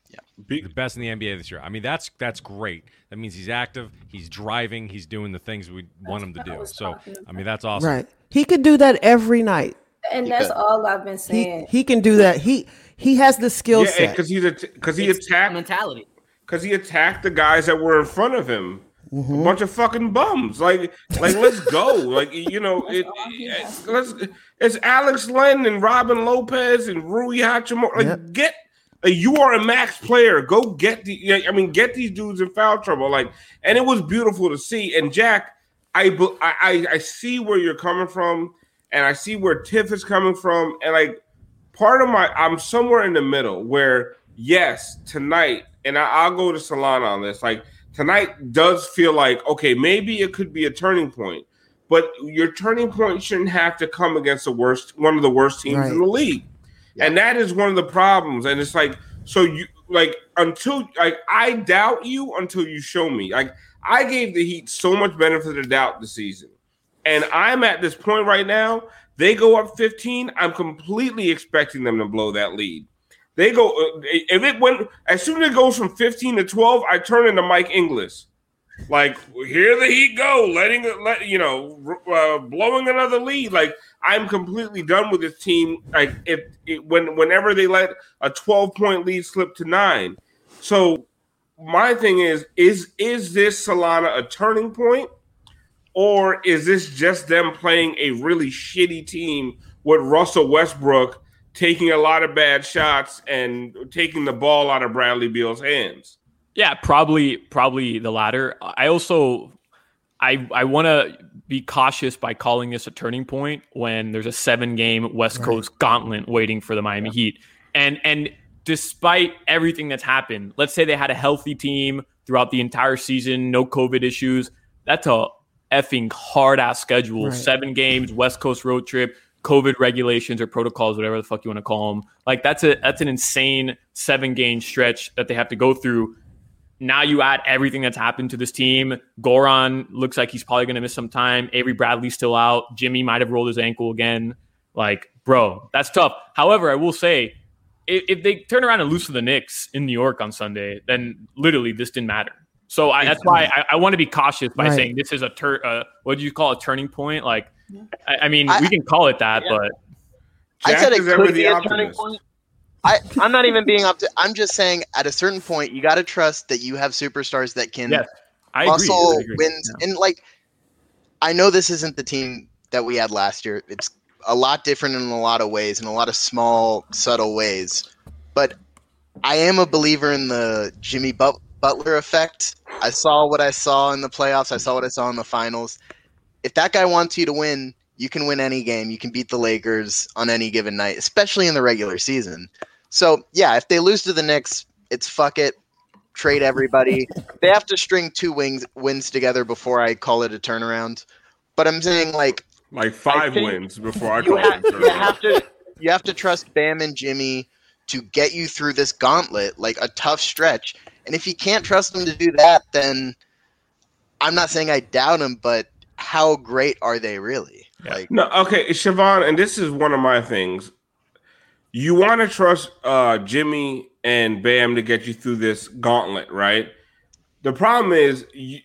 Yeah, the best in the NBA this year. I mean, that's that's great. That means he's active, he's driving, he's doing the things we want him to do. So, I mean, that's awesome. Right, he could do that every night. And that's all I've been saying. He, he can do that. He he has the skill yeah, set because he's because he attacked mentality. Because he attacked the guys that were in front of him. Mm-hmm. A bunch of fucking bums. Like, like let's go. Like, you know, it, it, let's. It's Alex Len and Robin Lopez and Rui Hachimura. Like, yep. get. Like, you are a max player. Go get the. I mean, get these dudes in foul trouble. Like, and it was beautiful to see. And Jack, I I I see where you're coming from, and I see where Tiff is coming from, and like part of my I'm somewhere in the middle where yes, tonight, and I, will go to Solana on this. Like tonight does feel like okay, maybe it could be a turning point, but your turning point shouldn't have to come against the worst, one of the worst teams right. in the league. and that is one of the problems. And it's like so you like until like I doubt you until you show me. Like I gave the Heat so much benefit of the doubt this season, and I'm at this point right now. They go up 15. I'm completely expecting them to blow that lead. They go uh, if it went as soon as it goes from 15 to 12, I turn into Mike Inglis. Like here the Heat go, letting let you know, uh, blowing another lead. Like I'm completely done with this team. Like if it, when whenever they let a 12 point lead slip to nine. So my thing is is is this Solana a turning point, or is this just them playing a really shitty team with Russell Westbrook taking a lot of bad shots and taking the ball out of Bradley Beal's hands? Yeah, probably probably the latter. I also I I want to be cautious by calling this a turning point when there's a seven game West right. Coast gauntlet waiting for the Miami yeah. Heat. And and despite everything that's happened, let's say they had a healthy team throughout the entire season, no COVID issues. That's a effing hard ass schedule. Right. Seven games, West Coast road trip, COVID regulations or protocols, whatever the fuck you want to call them. Like that's a that's an insane seven game stretch that they have to go through now you add everything that's happened to this team. Goran looks like he's probably going to miss some time. Avery Bradley's still out. Jimmy might have rolled his ankle again. Like, bro, that's tough. However, I will say, if, if they turn around and lose to the Knicks in New York on Sunday, then literally this didn't matter. So I, that's why I, I want to be cautious by right. saying this is a tur- uh, what do you call a turning point? Like, I, I mean, I, we can call it that, yeah. but Jack I said it could be a turning point. I, I'm not even being up to. I'm just saying, at a certain point, you got to trust that you have superstars that can yes, I muscle agree. I agree. wins. Yeah. And like, I know this isn't the team that we had last year. It's a lot different in a lot of ways, in a lot of small, subtle ways. But I am a believer in the Jimmy but- Butler effect. I saw what I saw in the playoffs. I saw what I saw in the finals. If that guy wants you to win, you can win any game. You can beat the Lakers on any given night, especially in the regular season. So yeah, if they lose to the Knicks, it's fuck it. Trade everybody. they have to string two wings wins together before I call it a turnaround. But I'm saying like like five wins before I call ha- it a turnaround. You have to you have to trust Bam and Jimmy to get you through this gauntlet, like a tough stretch. And if you can't trust them to do that, then I'm not saying I doubt them, but how great are they really? Like no, okay, Siobhan, and this is one of my things you want to trust uh, Jimmy and Bam to get you through this gauntlet, right? The problem is you,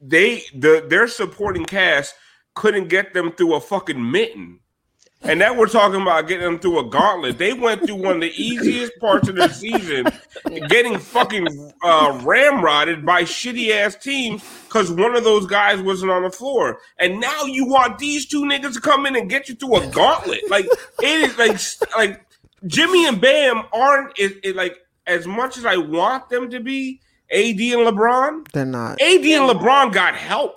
they the their supporting cast couldn't get them through a fucking mitten. And that we're talking about getting them through a gauntlet. They went through one of the easiest parts of the season, getting fucking uh, ramrodded by shitty ass teams because one of those guys wasn't on the floor. And now you want these two niggas to come in and get you through a gauntlet. Like it is like like Jimmy and Bam aren't it, it like as much as I want them to be. AD and LeBron, they're not. AD and LeBron got help.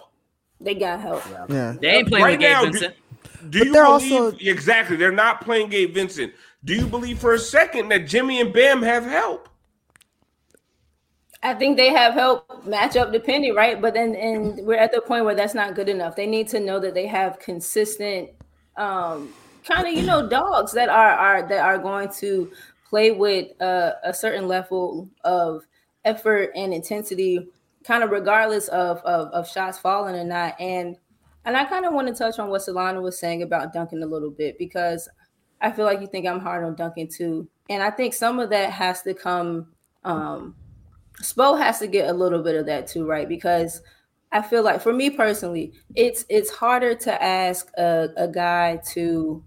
They got help. Yeah, they ain't playing right with Gabe now, Vincent. Do you believe also... exactly? They're not playing Gabe Vincent. Do you believe for a second that Jimmy and Bam have help? I think they have help matchup depending, right? But then and we're at the point where that's not good enough. They need to know that they have consistent um kind of you know dogs that are are that are going to play with uh, a certain level of effort and intensity kind of regardless of, of of shots falling or not and and I kind of want to touch on what Solana was saying about Duncan a little bit because I feel like you think I'm hard on Duncan too. And I think some of that has to come, um, Spo has to get a little bit of that too, right? Because I feel like for me personally, it's it's harder to ask a, a guy to,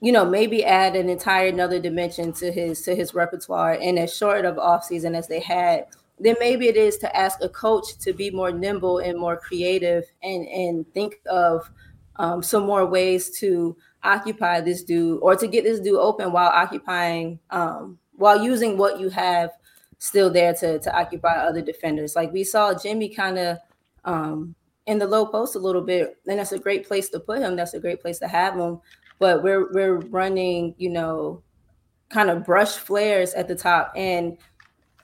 you know, maybe add an entire another dimension to his to his repertoire in as short of off season as they had then maybe it is to ask a coach to be more nimble and more creative and and think of um, some more ways to occupy this dude or to get this dude open while occupying um, while using what you have still there to to occupy other defenders. Like we saw jimmy kind of um, in the low post a little bit and that's a great place to put him. That's a great place to have him. But we're we're running you know kind of brush flares at the top. And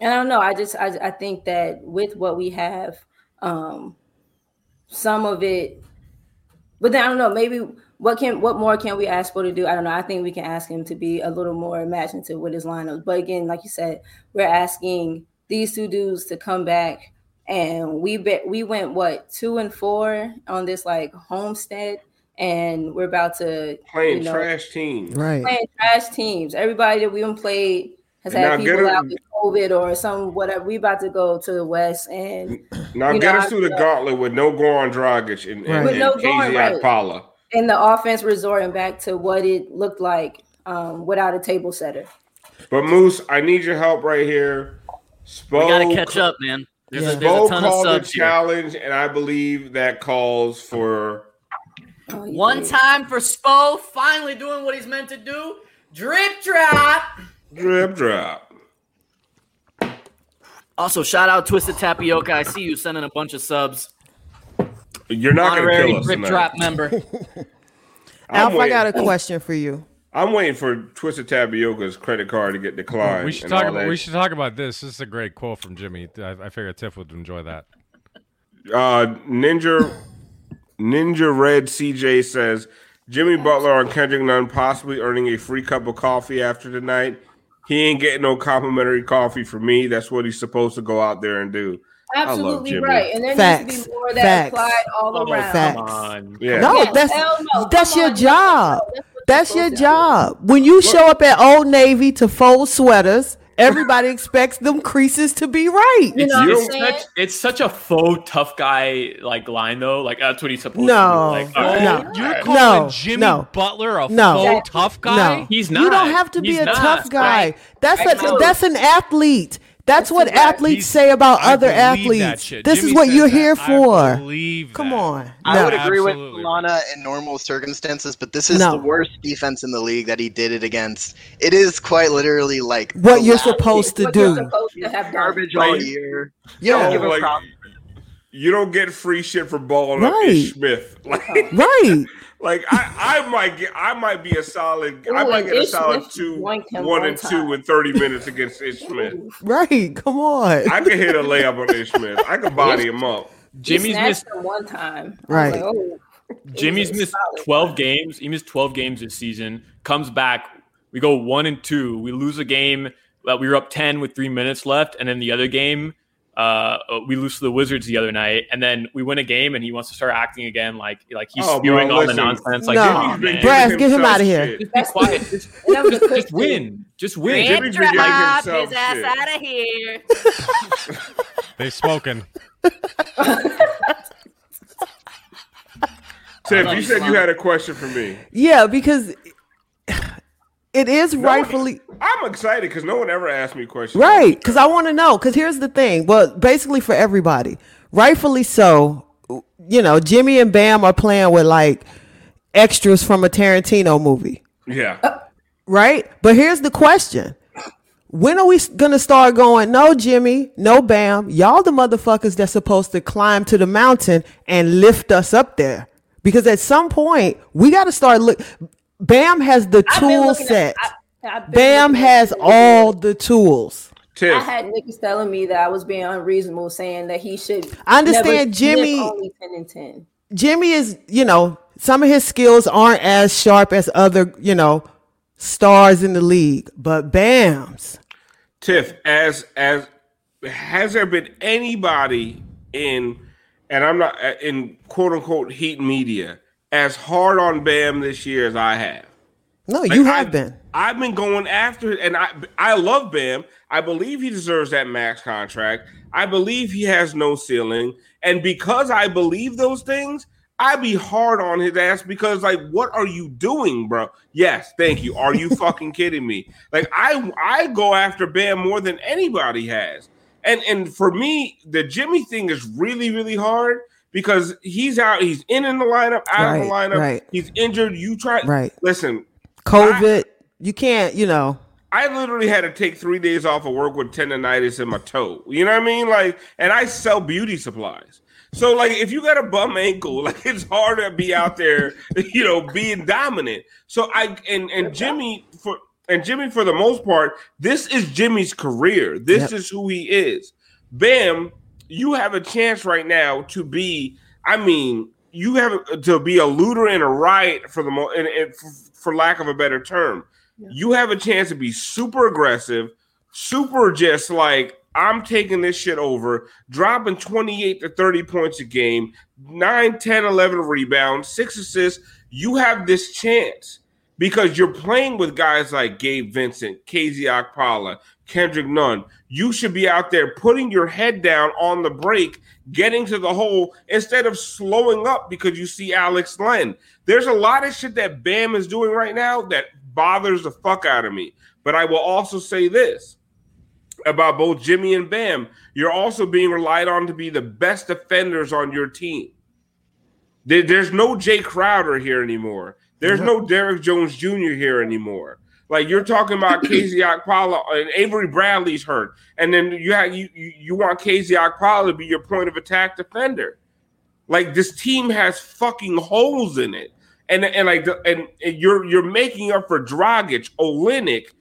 and I don't know. I just I, I think that with what we have, um, some of it, but then I don't know. Maybe what can what more can we ask for to do? I don't know. I think we can ask him to be a little more imaginative with his lineups. But again, like you said, we're asking these two dudes to come back, and we bet we went what two and four on this like homestead, and we're about to Playing you know, trash teams. Right. playing trash teams. Everybody that we even played has now had get people out with COVID or some whatever. We about to go to the West and Now get know, us I through the gauntlet with no Goran Dragic and, and, Right. With and no KZ Goran, right. Okpala. and the offense resorting back to what it looked like um, without a table setter. But Moose, I need your help right here. Spo, We gotta catch up, man. There's, Yeah. a, there's a Spo ton of called the subs here. challenge, and I believe that calls for Oh, you One time for Spo, finally doing what he's meant to do. Drip drop. Drip drop. Also, shout out Twisted Tapioca. I see you sending a bunch of subs. You're not going to kill us Drip tonight. drop member. I'm Alf, I got a question for you. I'm waiting for Twisted Tapioca's credit card to get declined. We should talk about. that We should talk about this. This is a great quote from Jimmy. I, I figure Tiff would enjoy that. Uh, Ninja Ninja Red CJ says Jimmy Butler on Kendrick Nunn possibly earning a free cup of coffee after tonight. He ain't getting no complimentary coffee from me. That's what he's supposed to go out there and do. Absolutely right. And there Facts. needs to be more that Facts. applied all Oh, around. Facts. Come on. Yeah. No, Yeah, that's no. that's Come your on, job. that's That's your supposed to do. job. When you show up at Old Navy to fold sweaters, everybody expects them creases to be right. You know what You I'm don't saying? Such, it's such a faux tough guy like line though. Like that's what he's supposed No. to do. Like, all right. No. You're No, calling Jimmy no. Butler a No. faux tough guy? No. He's not. You don't have to be He's a not, tough guy. right? That's I a know. that's an athlete. That's what athletes He's- say about I other athletes. This Jimmy is what you're that. here for. believe Come that. on. I No. would agree with Absolutely. Lana in normal circumstances, but this is No. the worst defense in the league that he did it against. It is quite literally like What you're supposed to What you're do. supposed to have done. garbage all Right. year. Yeah. give him like, props. you don't get free shit for balling up Right. Ish Smith. Like, Right. Like I, I might get, I might be a solid, I might get a Ish solid Smith two, one one and two time. in thirty minutes against Ish Smith. Right. Come on. I can hit a layup on Ish Smith. I can body him up. Jimmy's missed him one time. Right. like, oh, Jimmy's missed solid. 12 games. He missed 12 games this season. Comes back. We go one and two. We lose a game. Uh, we were up 10 with three minutes left. And then the other game, uh, we lose to the Wizards the other night. And then we win a game and he wants to start acting again like like he's Oh, bro, spewing all the nonsense. Like, No. come on, Jimmy's been man. Get him himself outta here. shit. Just be quiet. Just, And that was a just, just win. Just win. Jimmy- Jimmy's been drop his ass shit. out of here. They smoking. Tiff, love you you, said you had a question for me. Yeah, because it is rightfully I'm excited because no one ever asked me questions. right. Because I want to know. Because here's the thing. Well, basically for everybody, rightfully so. You know, Jimmy and Bam are playing with like extras from a Tarantino movie, Yeah. Uh, right? But here's the question. When are we gonna start going? No, Jimmy, no, Bam. Y'all the motherfuckers that's supposed to climb to the mountain and lift us up there. Because at some point we got to start look. Bam has the I've tool looking at- set. I- Bam has all the tools. Tiff. I had niggas telling me that I was being unreasonable, saying that he should. I understand never Jimmy- only ten and ten. Jimmy is, you know, some of his skills aren't as sharp as other, you know, stars in the league, but Bam's. Tiff, as as has there been anybody in and I'm not in quote unquote heat media as hard on Bam this year as I have? No, Like, you have I- been. I've been going after it, and I I love Bam. I believe he deserves that max contract. I believe he has no ceiling, and because I believe those things, I be hard on his ass because like, what are you doing, bro? Yes, thank you. Are you fucking kidding me? Like, I I go after Bam more than anybody has, and and for me, the Jimmy thing is really really hard because he's out, he's in in the lineup, out of the lineup, right. he's injured. You try, Right. Listen, COVID, you can't, you know. I literally had to take three days off of work with tendonitis in my toe. You know what I mean? Like, and I sell beauty supplies. So, like, if you got a bum ankle, like, it's hard to be out there, you know, being dominant. So, I and and Jimmy for and Jimmy for the most part, this is Jimmy's career. This Yep. is who he is. Bam, you have a chance right now to be. I mean, you have to be a looter and a riot for the mo and, and for, lack of a better term. You have a chance to be super aggressive, super just like I'm taking this shit over, dropping 28 to 30 points a game, 9, 10, 11 rebounds, six assists. You have this chance because you're playing with guys like Gabe Vincent, KZ Okpala, Kendrick Nunn. You should be out there putting your head down on the break, getting to the hole instead of slowing up because you see Alex Len. There's a lot of shit that Bam is doing right now that bothers the fuck out of me. But I will also say this about both Jimmy and Bam. You're also being relied on to be the best defenders on your team. There's no Jay Crowder here anymore. There's no Derrick Jones Jr. here anymore. Like you're talking about KZ Okpala and Avery Bradley's hurt, and then you have you you, want KZ Okpala to be your point of attack defender. Like this team has fucking holes in it, and and like the, and, and you're you're making up for Dragic, Olynyk,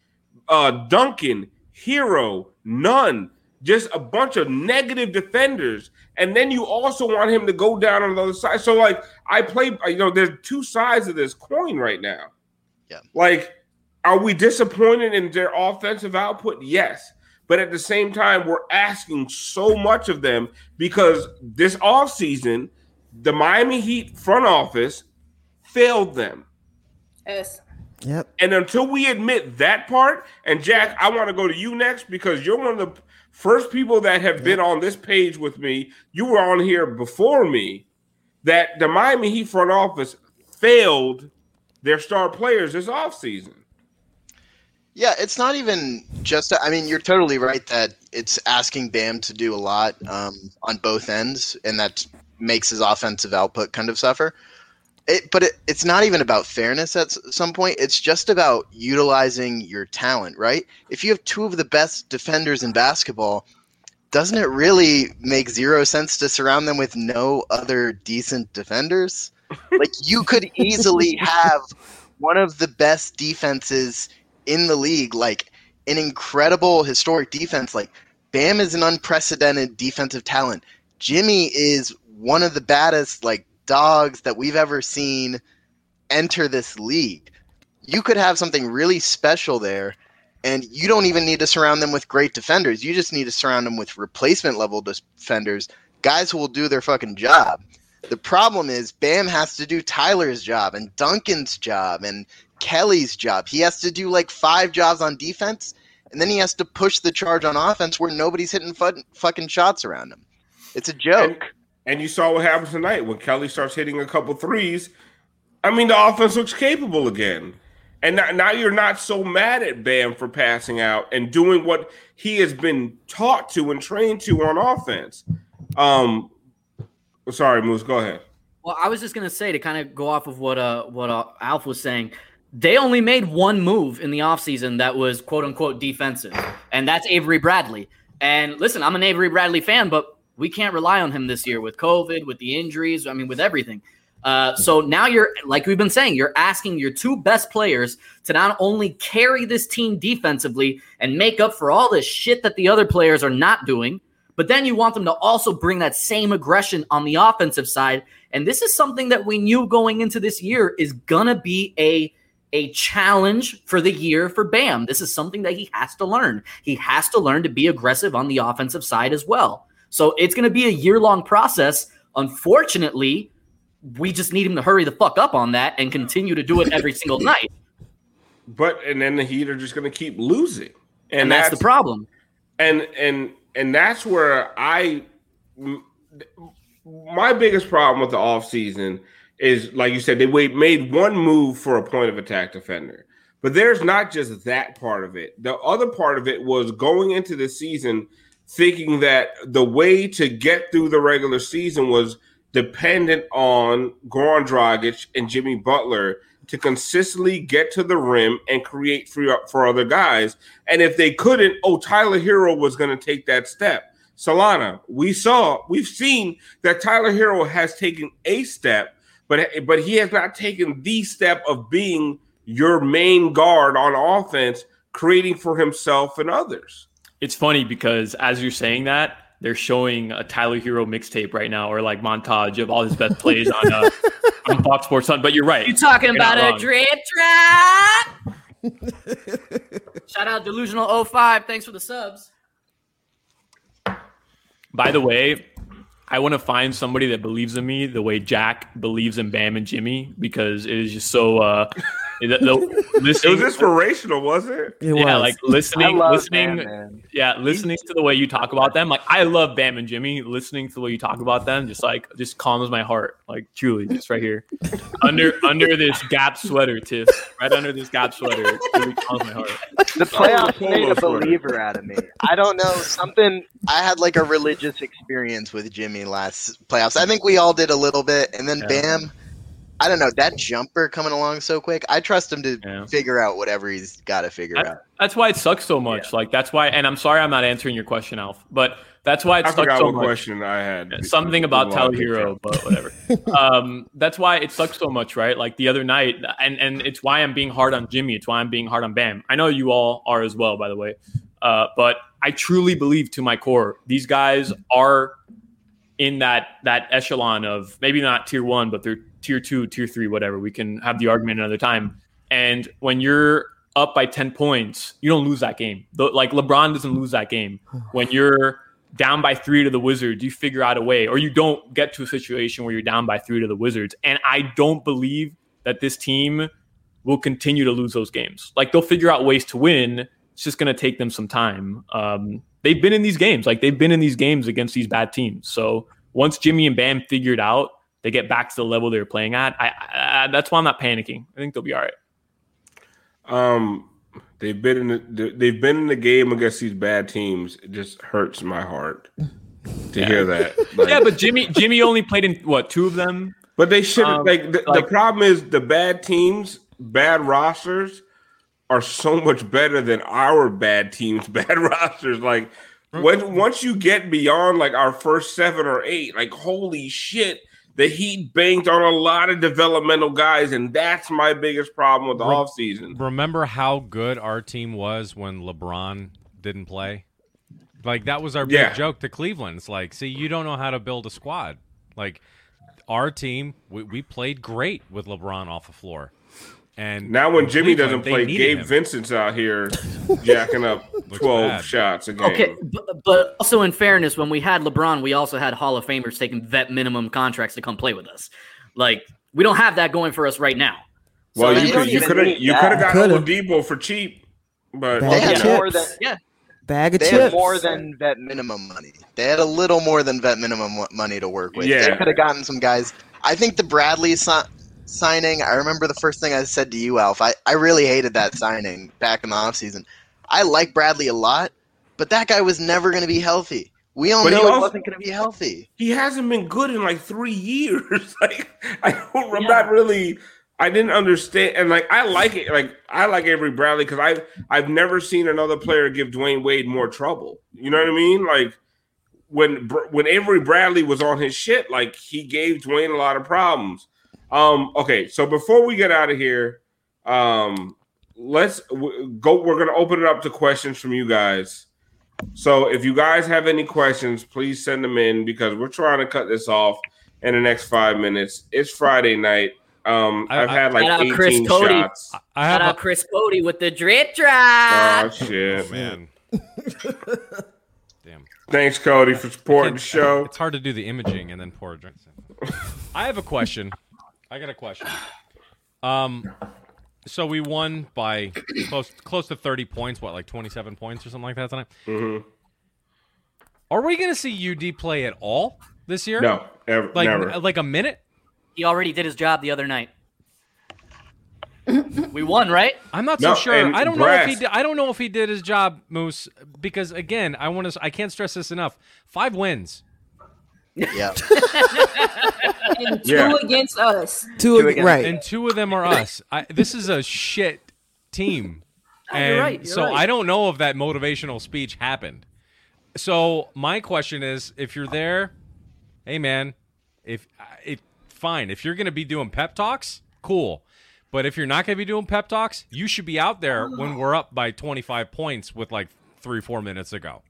uh, Duncan, Herro, Nunn, just a bunch of negative defenders, and then you also want him to go down on the other side. So like I play, you know, there's two sides of this coin right now. Yeah. Like, are we disappointed in their offensive output? Yes. But at the same time, we're asking so much of them because this offseason, the Miami Heat front office failed them. Yes. Yep. And until we admit that part, and Jack, I want to go to you next because you're one of the first people that have been on this page with me. You were on here before me. That the Miami Heat front office failed their star players this offseason. Yeah, it's not even just. I mean, you're totally right that it's asking Bam to do a lot um, on both ends, and that makes his offensive output kind of suffer. It, but it, it's not even about fairness at some point. It's just about utilizing your talent, right? If you have two of the best defenders in basketball, doesn't it really make zero sense to surround them with no other decent defenders? Like you could easily have one of the best defenses in the league, like an incredible historic defense. Like Bam is an unprecedented defensive talent. Jimmy is one of the baddest like dogs that we've ever seen enter this league. You could have something really special there, and you don't even need to surround them with great defenders. You just need to surround them with replacement level defenders, guys who will do their fucking job. The problem is Bam has to do Tyler's job and Duncan's job and Kelly's job. He has to do like five jobs on defense, and then he has to push the charge on offense where nobody's hitting fu- fucking shots around him. It's a joke. And, and you saw what happens tonight when Kelly starts hitting a couple threes. I mean, the offense looks capable again. And now, now you're not so mad at Bam for passing out and doing what he has been taught to and trained to on offense. Um, sorry, Moose, go ahead. Well, I was just gonna say to kind of go off of what uh what uh, Alf was saying. They only made one move in the offseason that was quote unquote defensive, and that's Avery Bradley. And listen, I'm an Avery Bradley fan, but we can't rely on him this year with COVID, with the injuries. I mean, with everything. Uh, so now you're like we've been saying, you're asking your two best players to not only carry this team defensively and make up for all the shit that the other players are not doing, but then you want them to also bring that same aggression on the offensive side. And this is something that we knew going into this year is gonna be a a challenge for the year for Bam. This is something that he has to learn. He has to learn to be aggressive on the offensive side as well. So it's going to be a year long process. Unfortunately, we just need him to hurry the fuck up on that and continue to do it every single night. But and then the Heat are just going to keep losing, and, And that's the problem. And and and that's where I my biggest problem with the offseason is like you said they made one move for a point of attack defender. But there's not just that part of it. The other part of it was going into the season thinking that the way to get through the regular season was dependent on Goran Dragic and Jimmy Butler to consistently get to the rim and create for, for other guys. And if they couldn't, oh, Tyler Herro was going to take that step. Solana, we saw, we've seen that Tyler Herro has taken a step, but but he has not taken the step of being your main guard on offense, creating for himself and others. It's funny because as you're saying that, they're showing a Tyler Herro mixtape right now or like montage of all his best plays on uh, on Fox Sports Sun. But you're right. You talking You're not about a wrong. drip trap? Shout out Delusional 05. Thanks for the subs. By the way, I want to find somebody that believes in me the way Jack believes in Bam and Jimmy because it is just so. Uh, It listening, was inspirational, wasn't it? It yeah, was. like listening, I love listening, Bam, yeah, listening to the way you talk about them. Like I love Bam and Jimmy. Listening to the way you talk about them, just like just calms my heart. Like truly, just right here, under under this Gap sweater, Tiff, right under this Gap sweater, really calms my heart. The playoffs made a believer out of me. I don't know something. I had like a religious experience with Jimmy last playoffs. I think we all did a little bit, and then Yeah. Bam. I don't know that jumper coming along so quick. I trust him to Yeah. figure out whatever he's got to figure That- out. That's why it sucks so much. Like that's why, and I'm sorry I'm not answering your question, Alf, but that's why it I sucks forgot so what much. question I had. something about Well, Tyler Herro, but whatever. um, that's why it sucks so much, right? Like the other night, and and it's why I'm being hard on Jimmy. It's why I'm being hard on Bam. I know you all are as well, by the way. Uh, but I truly believe to my core, these guys are in that that echelon of maybe not tier one, but they're tier two, tier three, whatever. We can have the argument another time. And when you're up by 10 points, you don't lose that game. The- Like LeBron doesn't lose that game. When you're down by three to the Wizards, you figure out a way, or you don't get to a situation where you're down by three to the Wizards. And I don't believe that this team will continue to lose those games. Like they'll figure out ways to win. It's just going to take them some time. Um, they've been in these games, like they've been in these games against these bad teams. So once Jimmy and Bam figured out, they get back to the level they were playing at. I, I, that's why I'm not panicking. I think they'll be all right. Um, they've been in the they've been in the game against these bad teams. It just hurts my heart to hear that. Like, yeah, but Jimmy Jimmy only played in what two of them? but they should um, like, the, the problem is the bad teams, bad rosters are so much better than our bad teams, bad rosters. Like when once you get beyond like our first seven or eight, like holy shit. The Heat banked on a lot of developmental guys, and that's my biggest problem with the Re- offseason. Remember how good our team was when LeBron didn't play? Like that was our big Yeah. joke to Cleveland. It's like, see, you don't know how to build a squad. Like our team, we, we played great with LeBron off the floor. And Now, when Jimmy Cleveland, doesn't play, Gabe him. Vincent's out here jacking up 12 bad. shots a game. Okay, but, but also in fairness, when we had LeBron, we also had Hall of Famers taking vet minimum contracts to come play with us. Like we don't have that going for us right now. Well, So you you could you could have need you could have got Coulda. Oladipo for cheap, but Bag They of had chips. more than Yeah, Bag of they chips. had more than vet minimum money. They had a little more than vet minimum money to work with. Yeah. They could have gotten some guys. I think the Bradley si- signing. I remember the first thing I said to you, Alf. I, I really hated that signing back in the offseason. I like Bradley a lot, but that guy was never going to be healthy. We all But know he also- wasn't going to be healthy. he hasn't been good in like three years. like I don't, I'm Yeah. not really. I didn't understand, and like I like it. Like I like Avery Bradley because I I've never seen another player give Dwyane Wade more trouble. You know what I mean? Like when when Avery Bradley was on his shit, like he gave Dwyane a lot of problems. Um, okay, so before we get out of here, um, let's w- go. We're gonna open it up to questions from you guys. So if you guys have any questions, please send them in because we're trying to cut this off in the next five minutes. It's Friday night. Um, I- I've had like Shout out Chris 18 Cody. shots. I shout have out a, Chris Cody with the drip Oh shit, oh, man. Damn. Thanks, Cody, for supporting the show. It's hard to do the imaging and then pour a drink. I have a question. I got a question. Um, so we won by close close to thirty points. What, like twenty seven points or something like that tonight? Mm-hmm. Are we going to see UD play at all this year? No, ever, like never. like a minute. He already did his job the other night. we won, right? I'm not No, so sure. I don't know if he did, I don't know if he did his job, Moose, because again, I want to I can't stress this enough. 5 wins. Yeah. And two Yeah. against us. Two, Two against- right. And two of them are us. I, this is a shit team. Ah, you're right, you're so right. I don't know if that motivational speech happened. So my question is if you're there, hey man, if uh, it fine, if you're going to be doing pep talks, cool. But if you're not going to be doing pep talks, you should be out there when we're up by 25 points with like 3 4 minutes to go.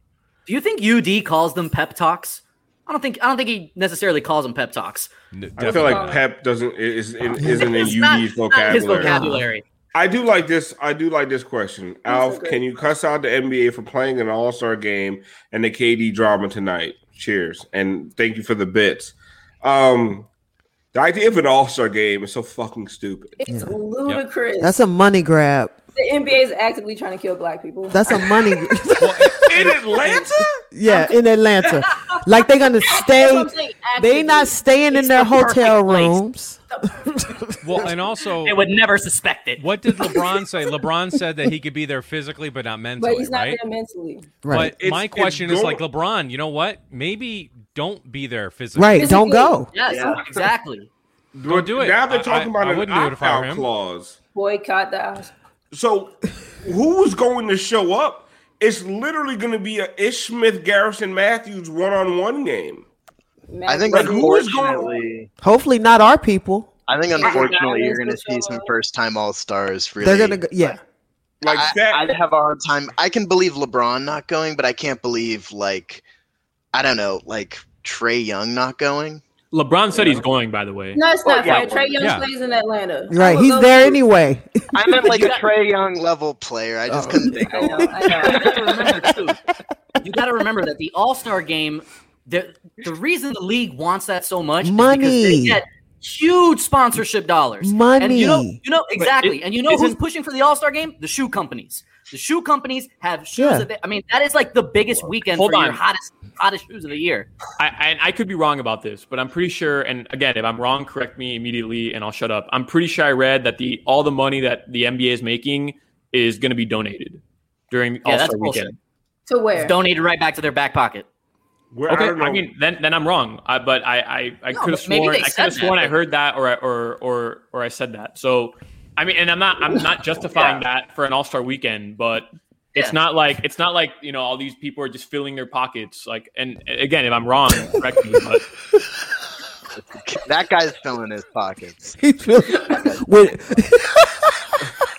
Do you think UD calls them pep talks? I don't think I don't think he necessarily calls them pep talks. I feel like Pep doesn't is is- isn't in It's UD's it's not his vocabulary. vocabulary. I do like this. I do like this question. Alf, can you cuss out the NBA for playing an All Star game and the KD drama tonight? Cheers and thank you for the bits. Um, the idea of an All Star game is so fucking stupid. It's ludicrous. That's a money grab. The NBA is actively trying to kill black people. That's a money. in Atlanta? yeah, in Atlanta. Like they're gonna stay. That's what I'm saying, They not staying in their the hotel rooms. Well, and also, They would never suspect it. what did LeBron say? LeBron said that he could be there physically, but not mentally, but he's not right? there mentally. Right. But my question is like LeBron. You know what? Maybe don't be there physically. Right. Don't go. Yes, exactly. Don't do it. Now they're talking I- about I an it if I were opt-out clause. Boycott the house. So, who's going to show up? It's literally going to be a Ish Smith Garrison Matthews one on one game. I think Like, who is going- unfortunately, Hopefully not our people. I think unfortunately you're going to see some first time All Stars. Really, They're gonna go. Yeah. Like I, that. I'd have a hard time. I can believe LeBron not going, but I can't believe like I don't know, like Trae Young not going. LeBron said he's going. By the way, No, it's oh, not yeah, fair. Trae Young yeah. plays in Atlanta. Right. He's there to- anyway. I meant like a Trae Young level player. I just oh. couldn't think I know. I know. You gotta remember too. You got to remember that the All Star game. The the reason the league wants that so much is because they Money. get huge sponsorship dollars. And you know, you know exactly. it- and you know who's pushing for the All Star game? The shoe companies. The shoe companies have shoes. Yeah. That they, I mean, that is like the biggest weekend Hold for on. your hottest hottest shoes of the year. I, I I could be wrong about this, but I'm pretty sure. And again, if I'm wrong, correct me immediately, and I'll shut up. I'm pretty sure I read that the all the money that the NBA is making is going to be donated during Yeah, All that's Star bullshit. weekend. To where? It's donated right back to their back pocket. Where, Okay, don't I, mean, then then I'm wrong. I, but I I, I No, could have sworn I could said have that, sworn I heard that or I- or or or I said that. So I mean, and I'm not I'm not justifying that for an All Star weekend, but it's Yeah. not like it's not like you know all these people are just filling their pockets. Like, and again, if I'm wrong, correct me. But That guy's filling his pockets. He's feeling- with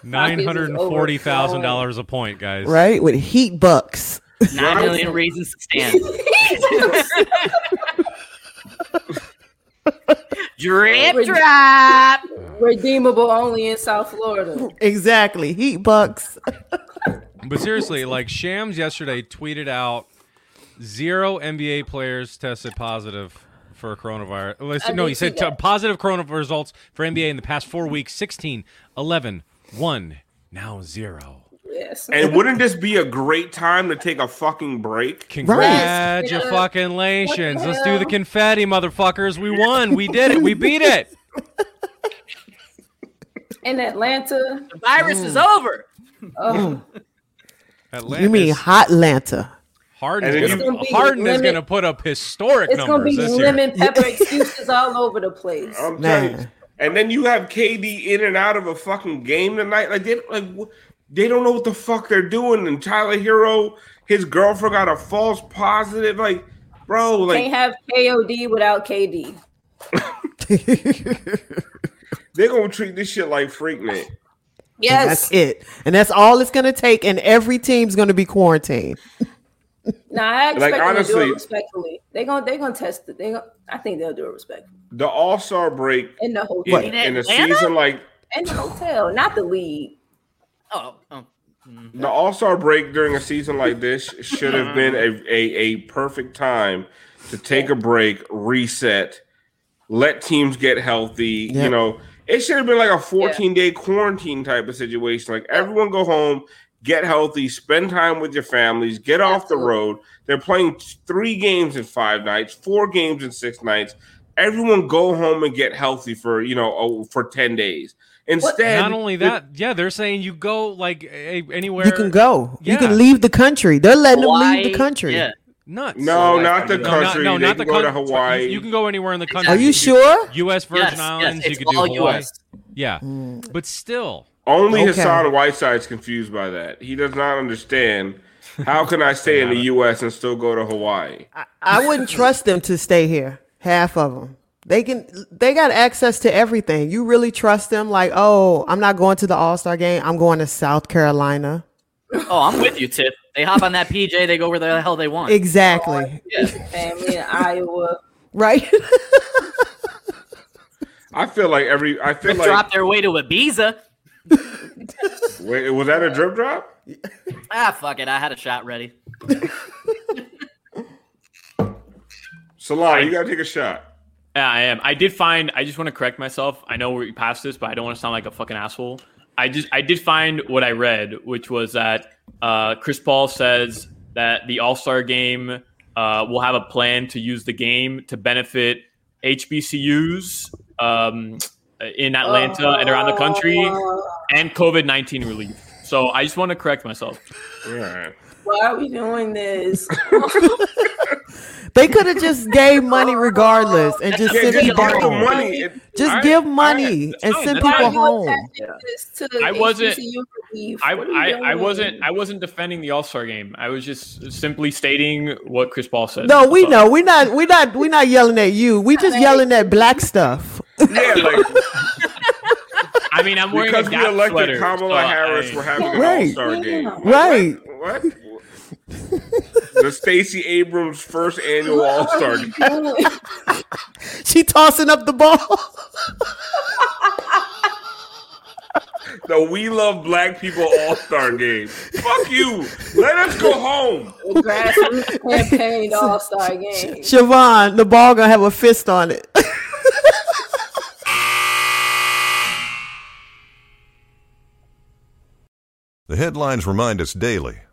Nine hundred and forty thousand dollars a point, guys. right with heat bucks. Nine million reasons to stand. Drip Re- drop. Redeemable only in South Florida. Exactly. Heat bucks. But seriously, like Shams yesterday tweeted out zero NBA players tested positive for coronavirus. Well, I No, did he said t- positive coronavirus results for NBA in the past four weeks 16, 11, 1, now zero. Yes. and wouldn't this be a great time to take a fucking break? Congratulations. Let's do the confetti, motherfuckers. We won. We did it. We beat it. In Atlanta. The virus is mm. over. Oh, Atlanta. You mean hot Atlanta? Harden's And then gonna, It's gonna Harden is going to put up historic it's gonna be this year. lemon pepper excuses all over the place. I'm telling you. And then you have KD in and out of a fucking game tonight. Like they like they don't know what the fuck they're doing. And Tyler Herro, his girlfriend got a false positive. Like, bro, like Can't have KOD without KD. they're gonna treat this shit like Freaknik. And Yes. That's it. And that's all it's gonna take. And every team's gonna be quarantined. Nah, I expect Like, them to do it respectfully. They're gonna they gonna test it. They gonna, I think they'll do it respectfully The All Star break in the hotel. in, in a season like In the hotel, not the league. Oh, oh. Mm-hmm. the All Star break during a season like this should have been mm-hmm. a, a, a perfect time to take a break, reset, let teams get healthy. Yeah. You know, it should have been like a 14 day quarantine type of situation. Like everyone go home, get healthy, spend time with your families, get off the road. They're playing three games in five nights, four games in six nights. Everyone go home and get healthy for you know oh, for 10 days. Instead, Not only that, yeah, they're saying you go like anywhere. You can go. You can leave the country. They're letting them leave the country. Yeah. Nuts. No, not the No, country. not, no, not can the go to Hawaii. You, you can go anywhere in the country. Are you could- sure? U.S. Virgin Yes, yes, Islands. you it's could do all Hawaii. US. Yeah, mm. but still, Only Okay. Hassan Whiteside's confused by that. He does not understand. How can I stay in the U.S. and still go to Hawaii? I wouldn't trust them to stay here. Half of them. They can. They got access to everything. You really trust them? Like, oh, I'm not going to the All Star game. I'm going to South Carolina. Oh, I'm with you, Tip. They hop on that PJ, they go where the hell they want. Exactly. Yeah. Family in Iowa. Right. I feel like every. I feel They like. drop their way to Ibiza. Wait, was that a drip drop? Ah, fuck it. I had a shot ready. Salon, you gotta take a shot. Yeah, I am. I did find. I just want to correct myself. I know we passed this, but I don't want to sound like a fucking asshole. I just I did find what I read, which was that uh, Chris Paul says that the All Star Game uh, will have a plan to use the game to benefit HBCUs um, in Atlanta and around the country, and COVID nineteen relief. So I just want to correct myself. All right. Why are we doing this? They could have just gave money regardless and just Yeah, sent just people give home. money. It- Just I- give I- money and send people home. I wasn't- I, What are we I, I wasn't I wasn't defending the All Star game. I was just simply stating what Chris Paul said. No, we So- know. We're not. We're not. We're not yelling at you. We just yelling at black stuff. Yeah, like I mean, I'm wearing because a we elected sweater, Kamala so Harris I- for having an Right. All Star game. Right. What? The Stacey Abrams first annual All Star game. She tossing up the ball. The We Love Black People All Star game. Fuck you. Let us go home. The grassroots campaign All Star game. Siobhan, the ball gonna have a fist on it. The headlines remind us daily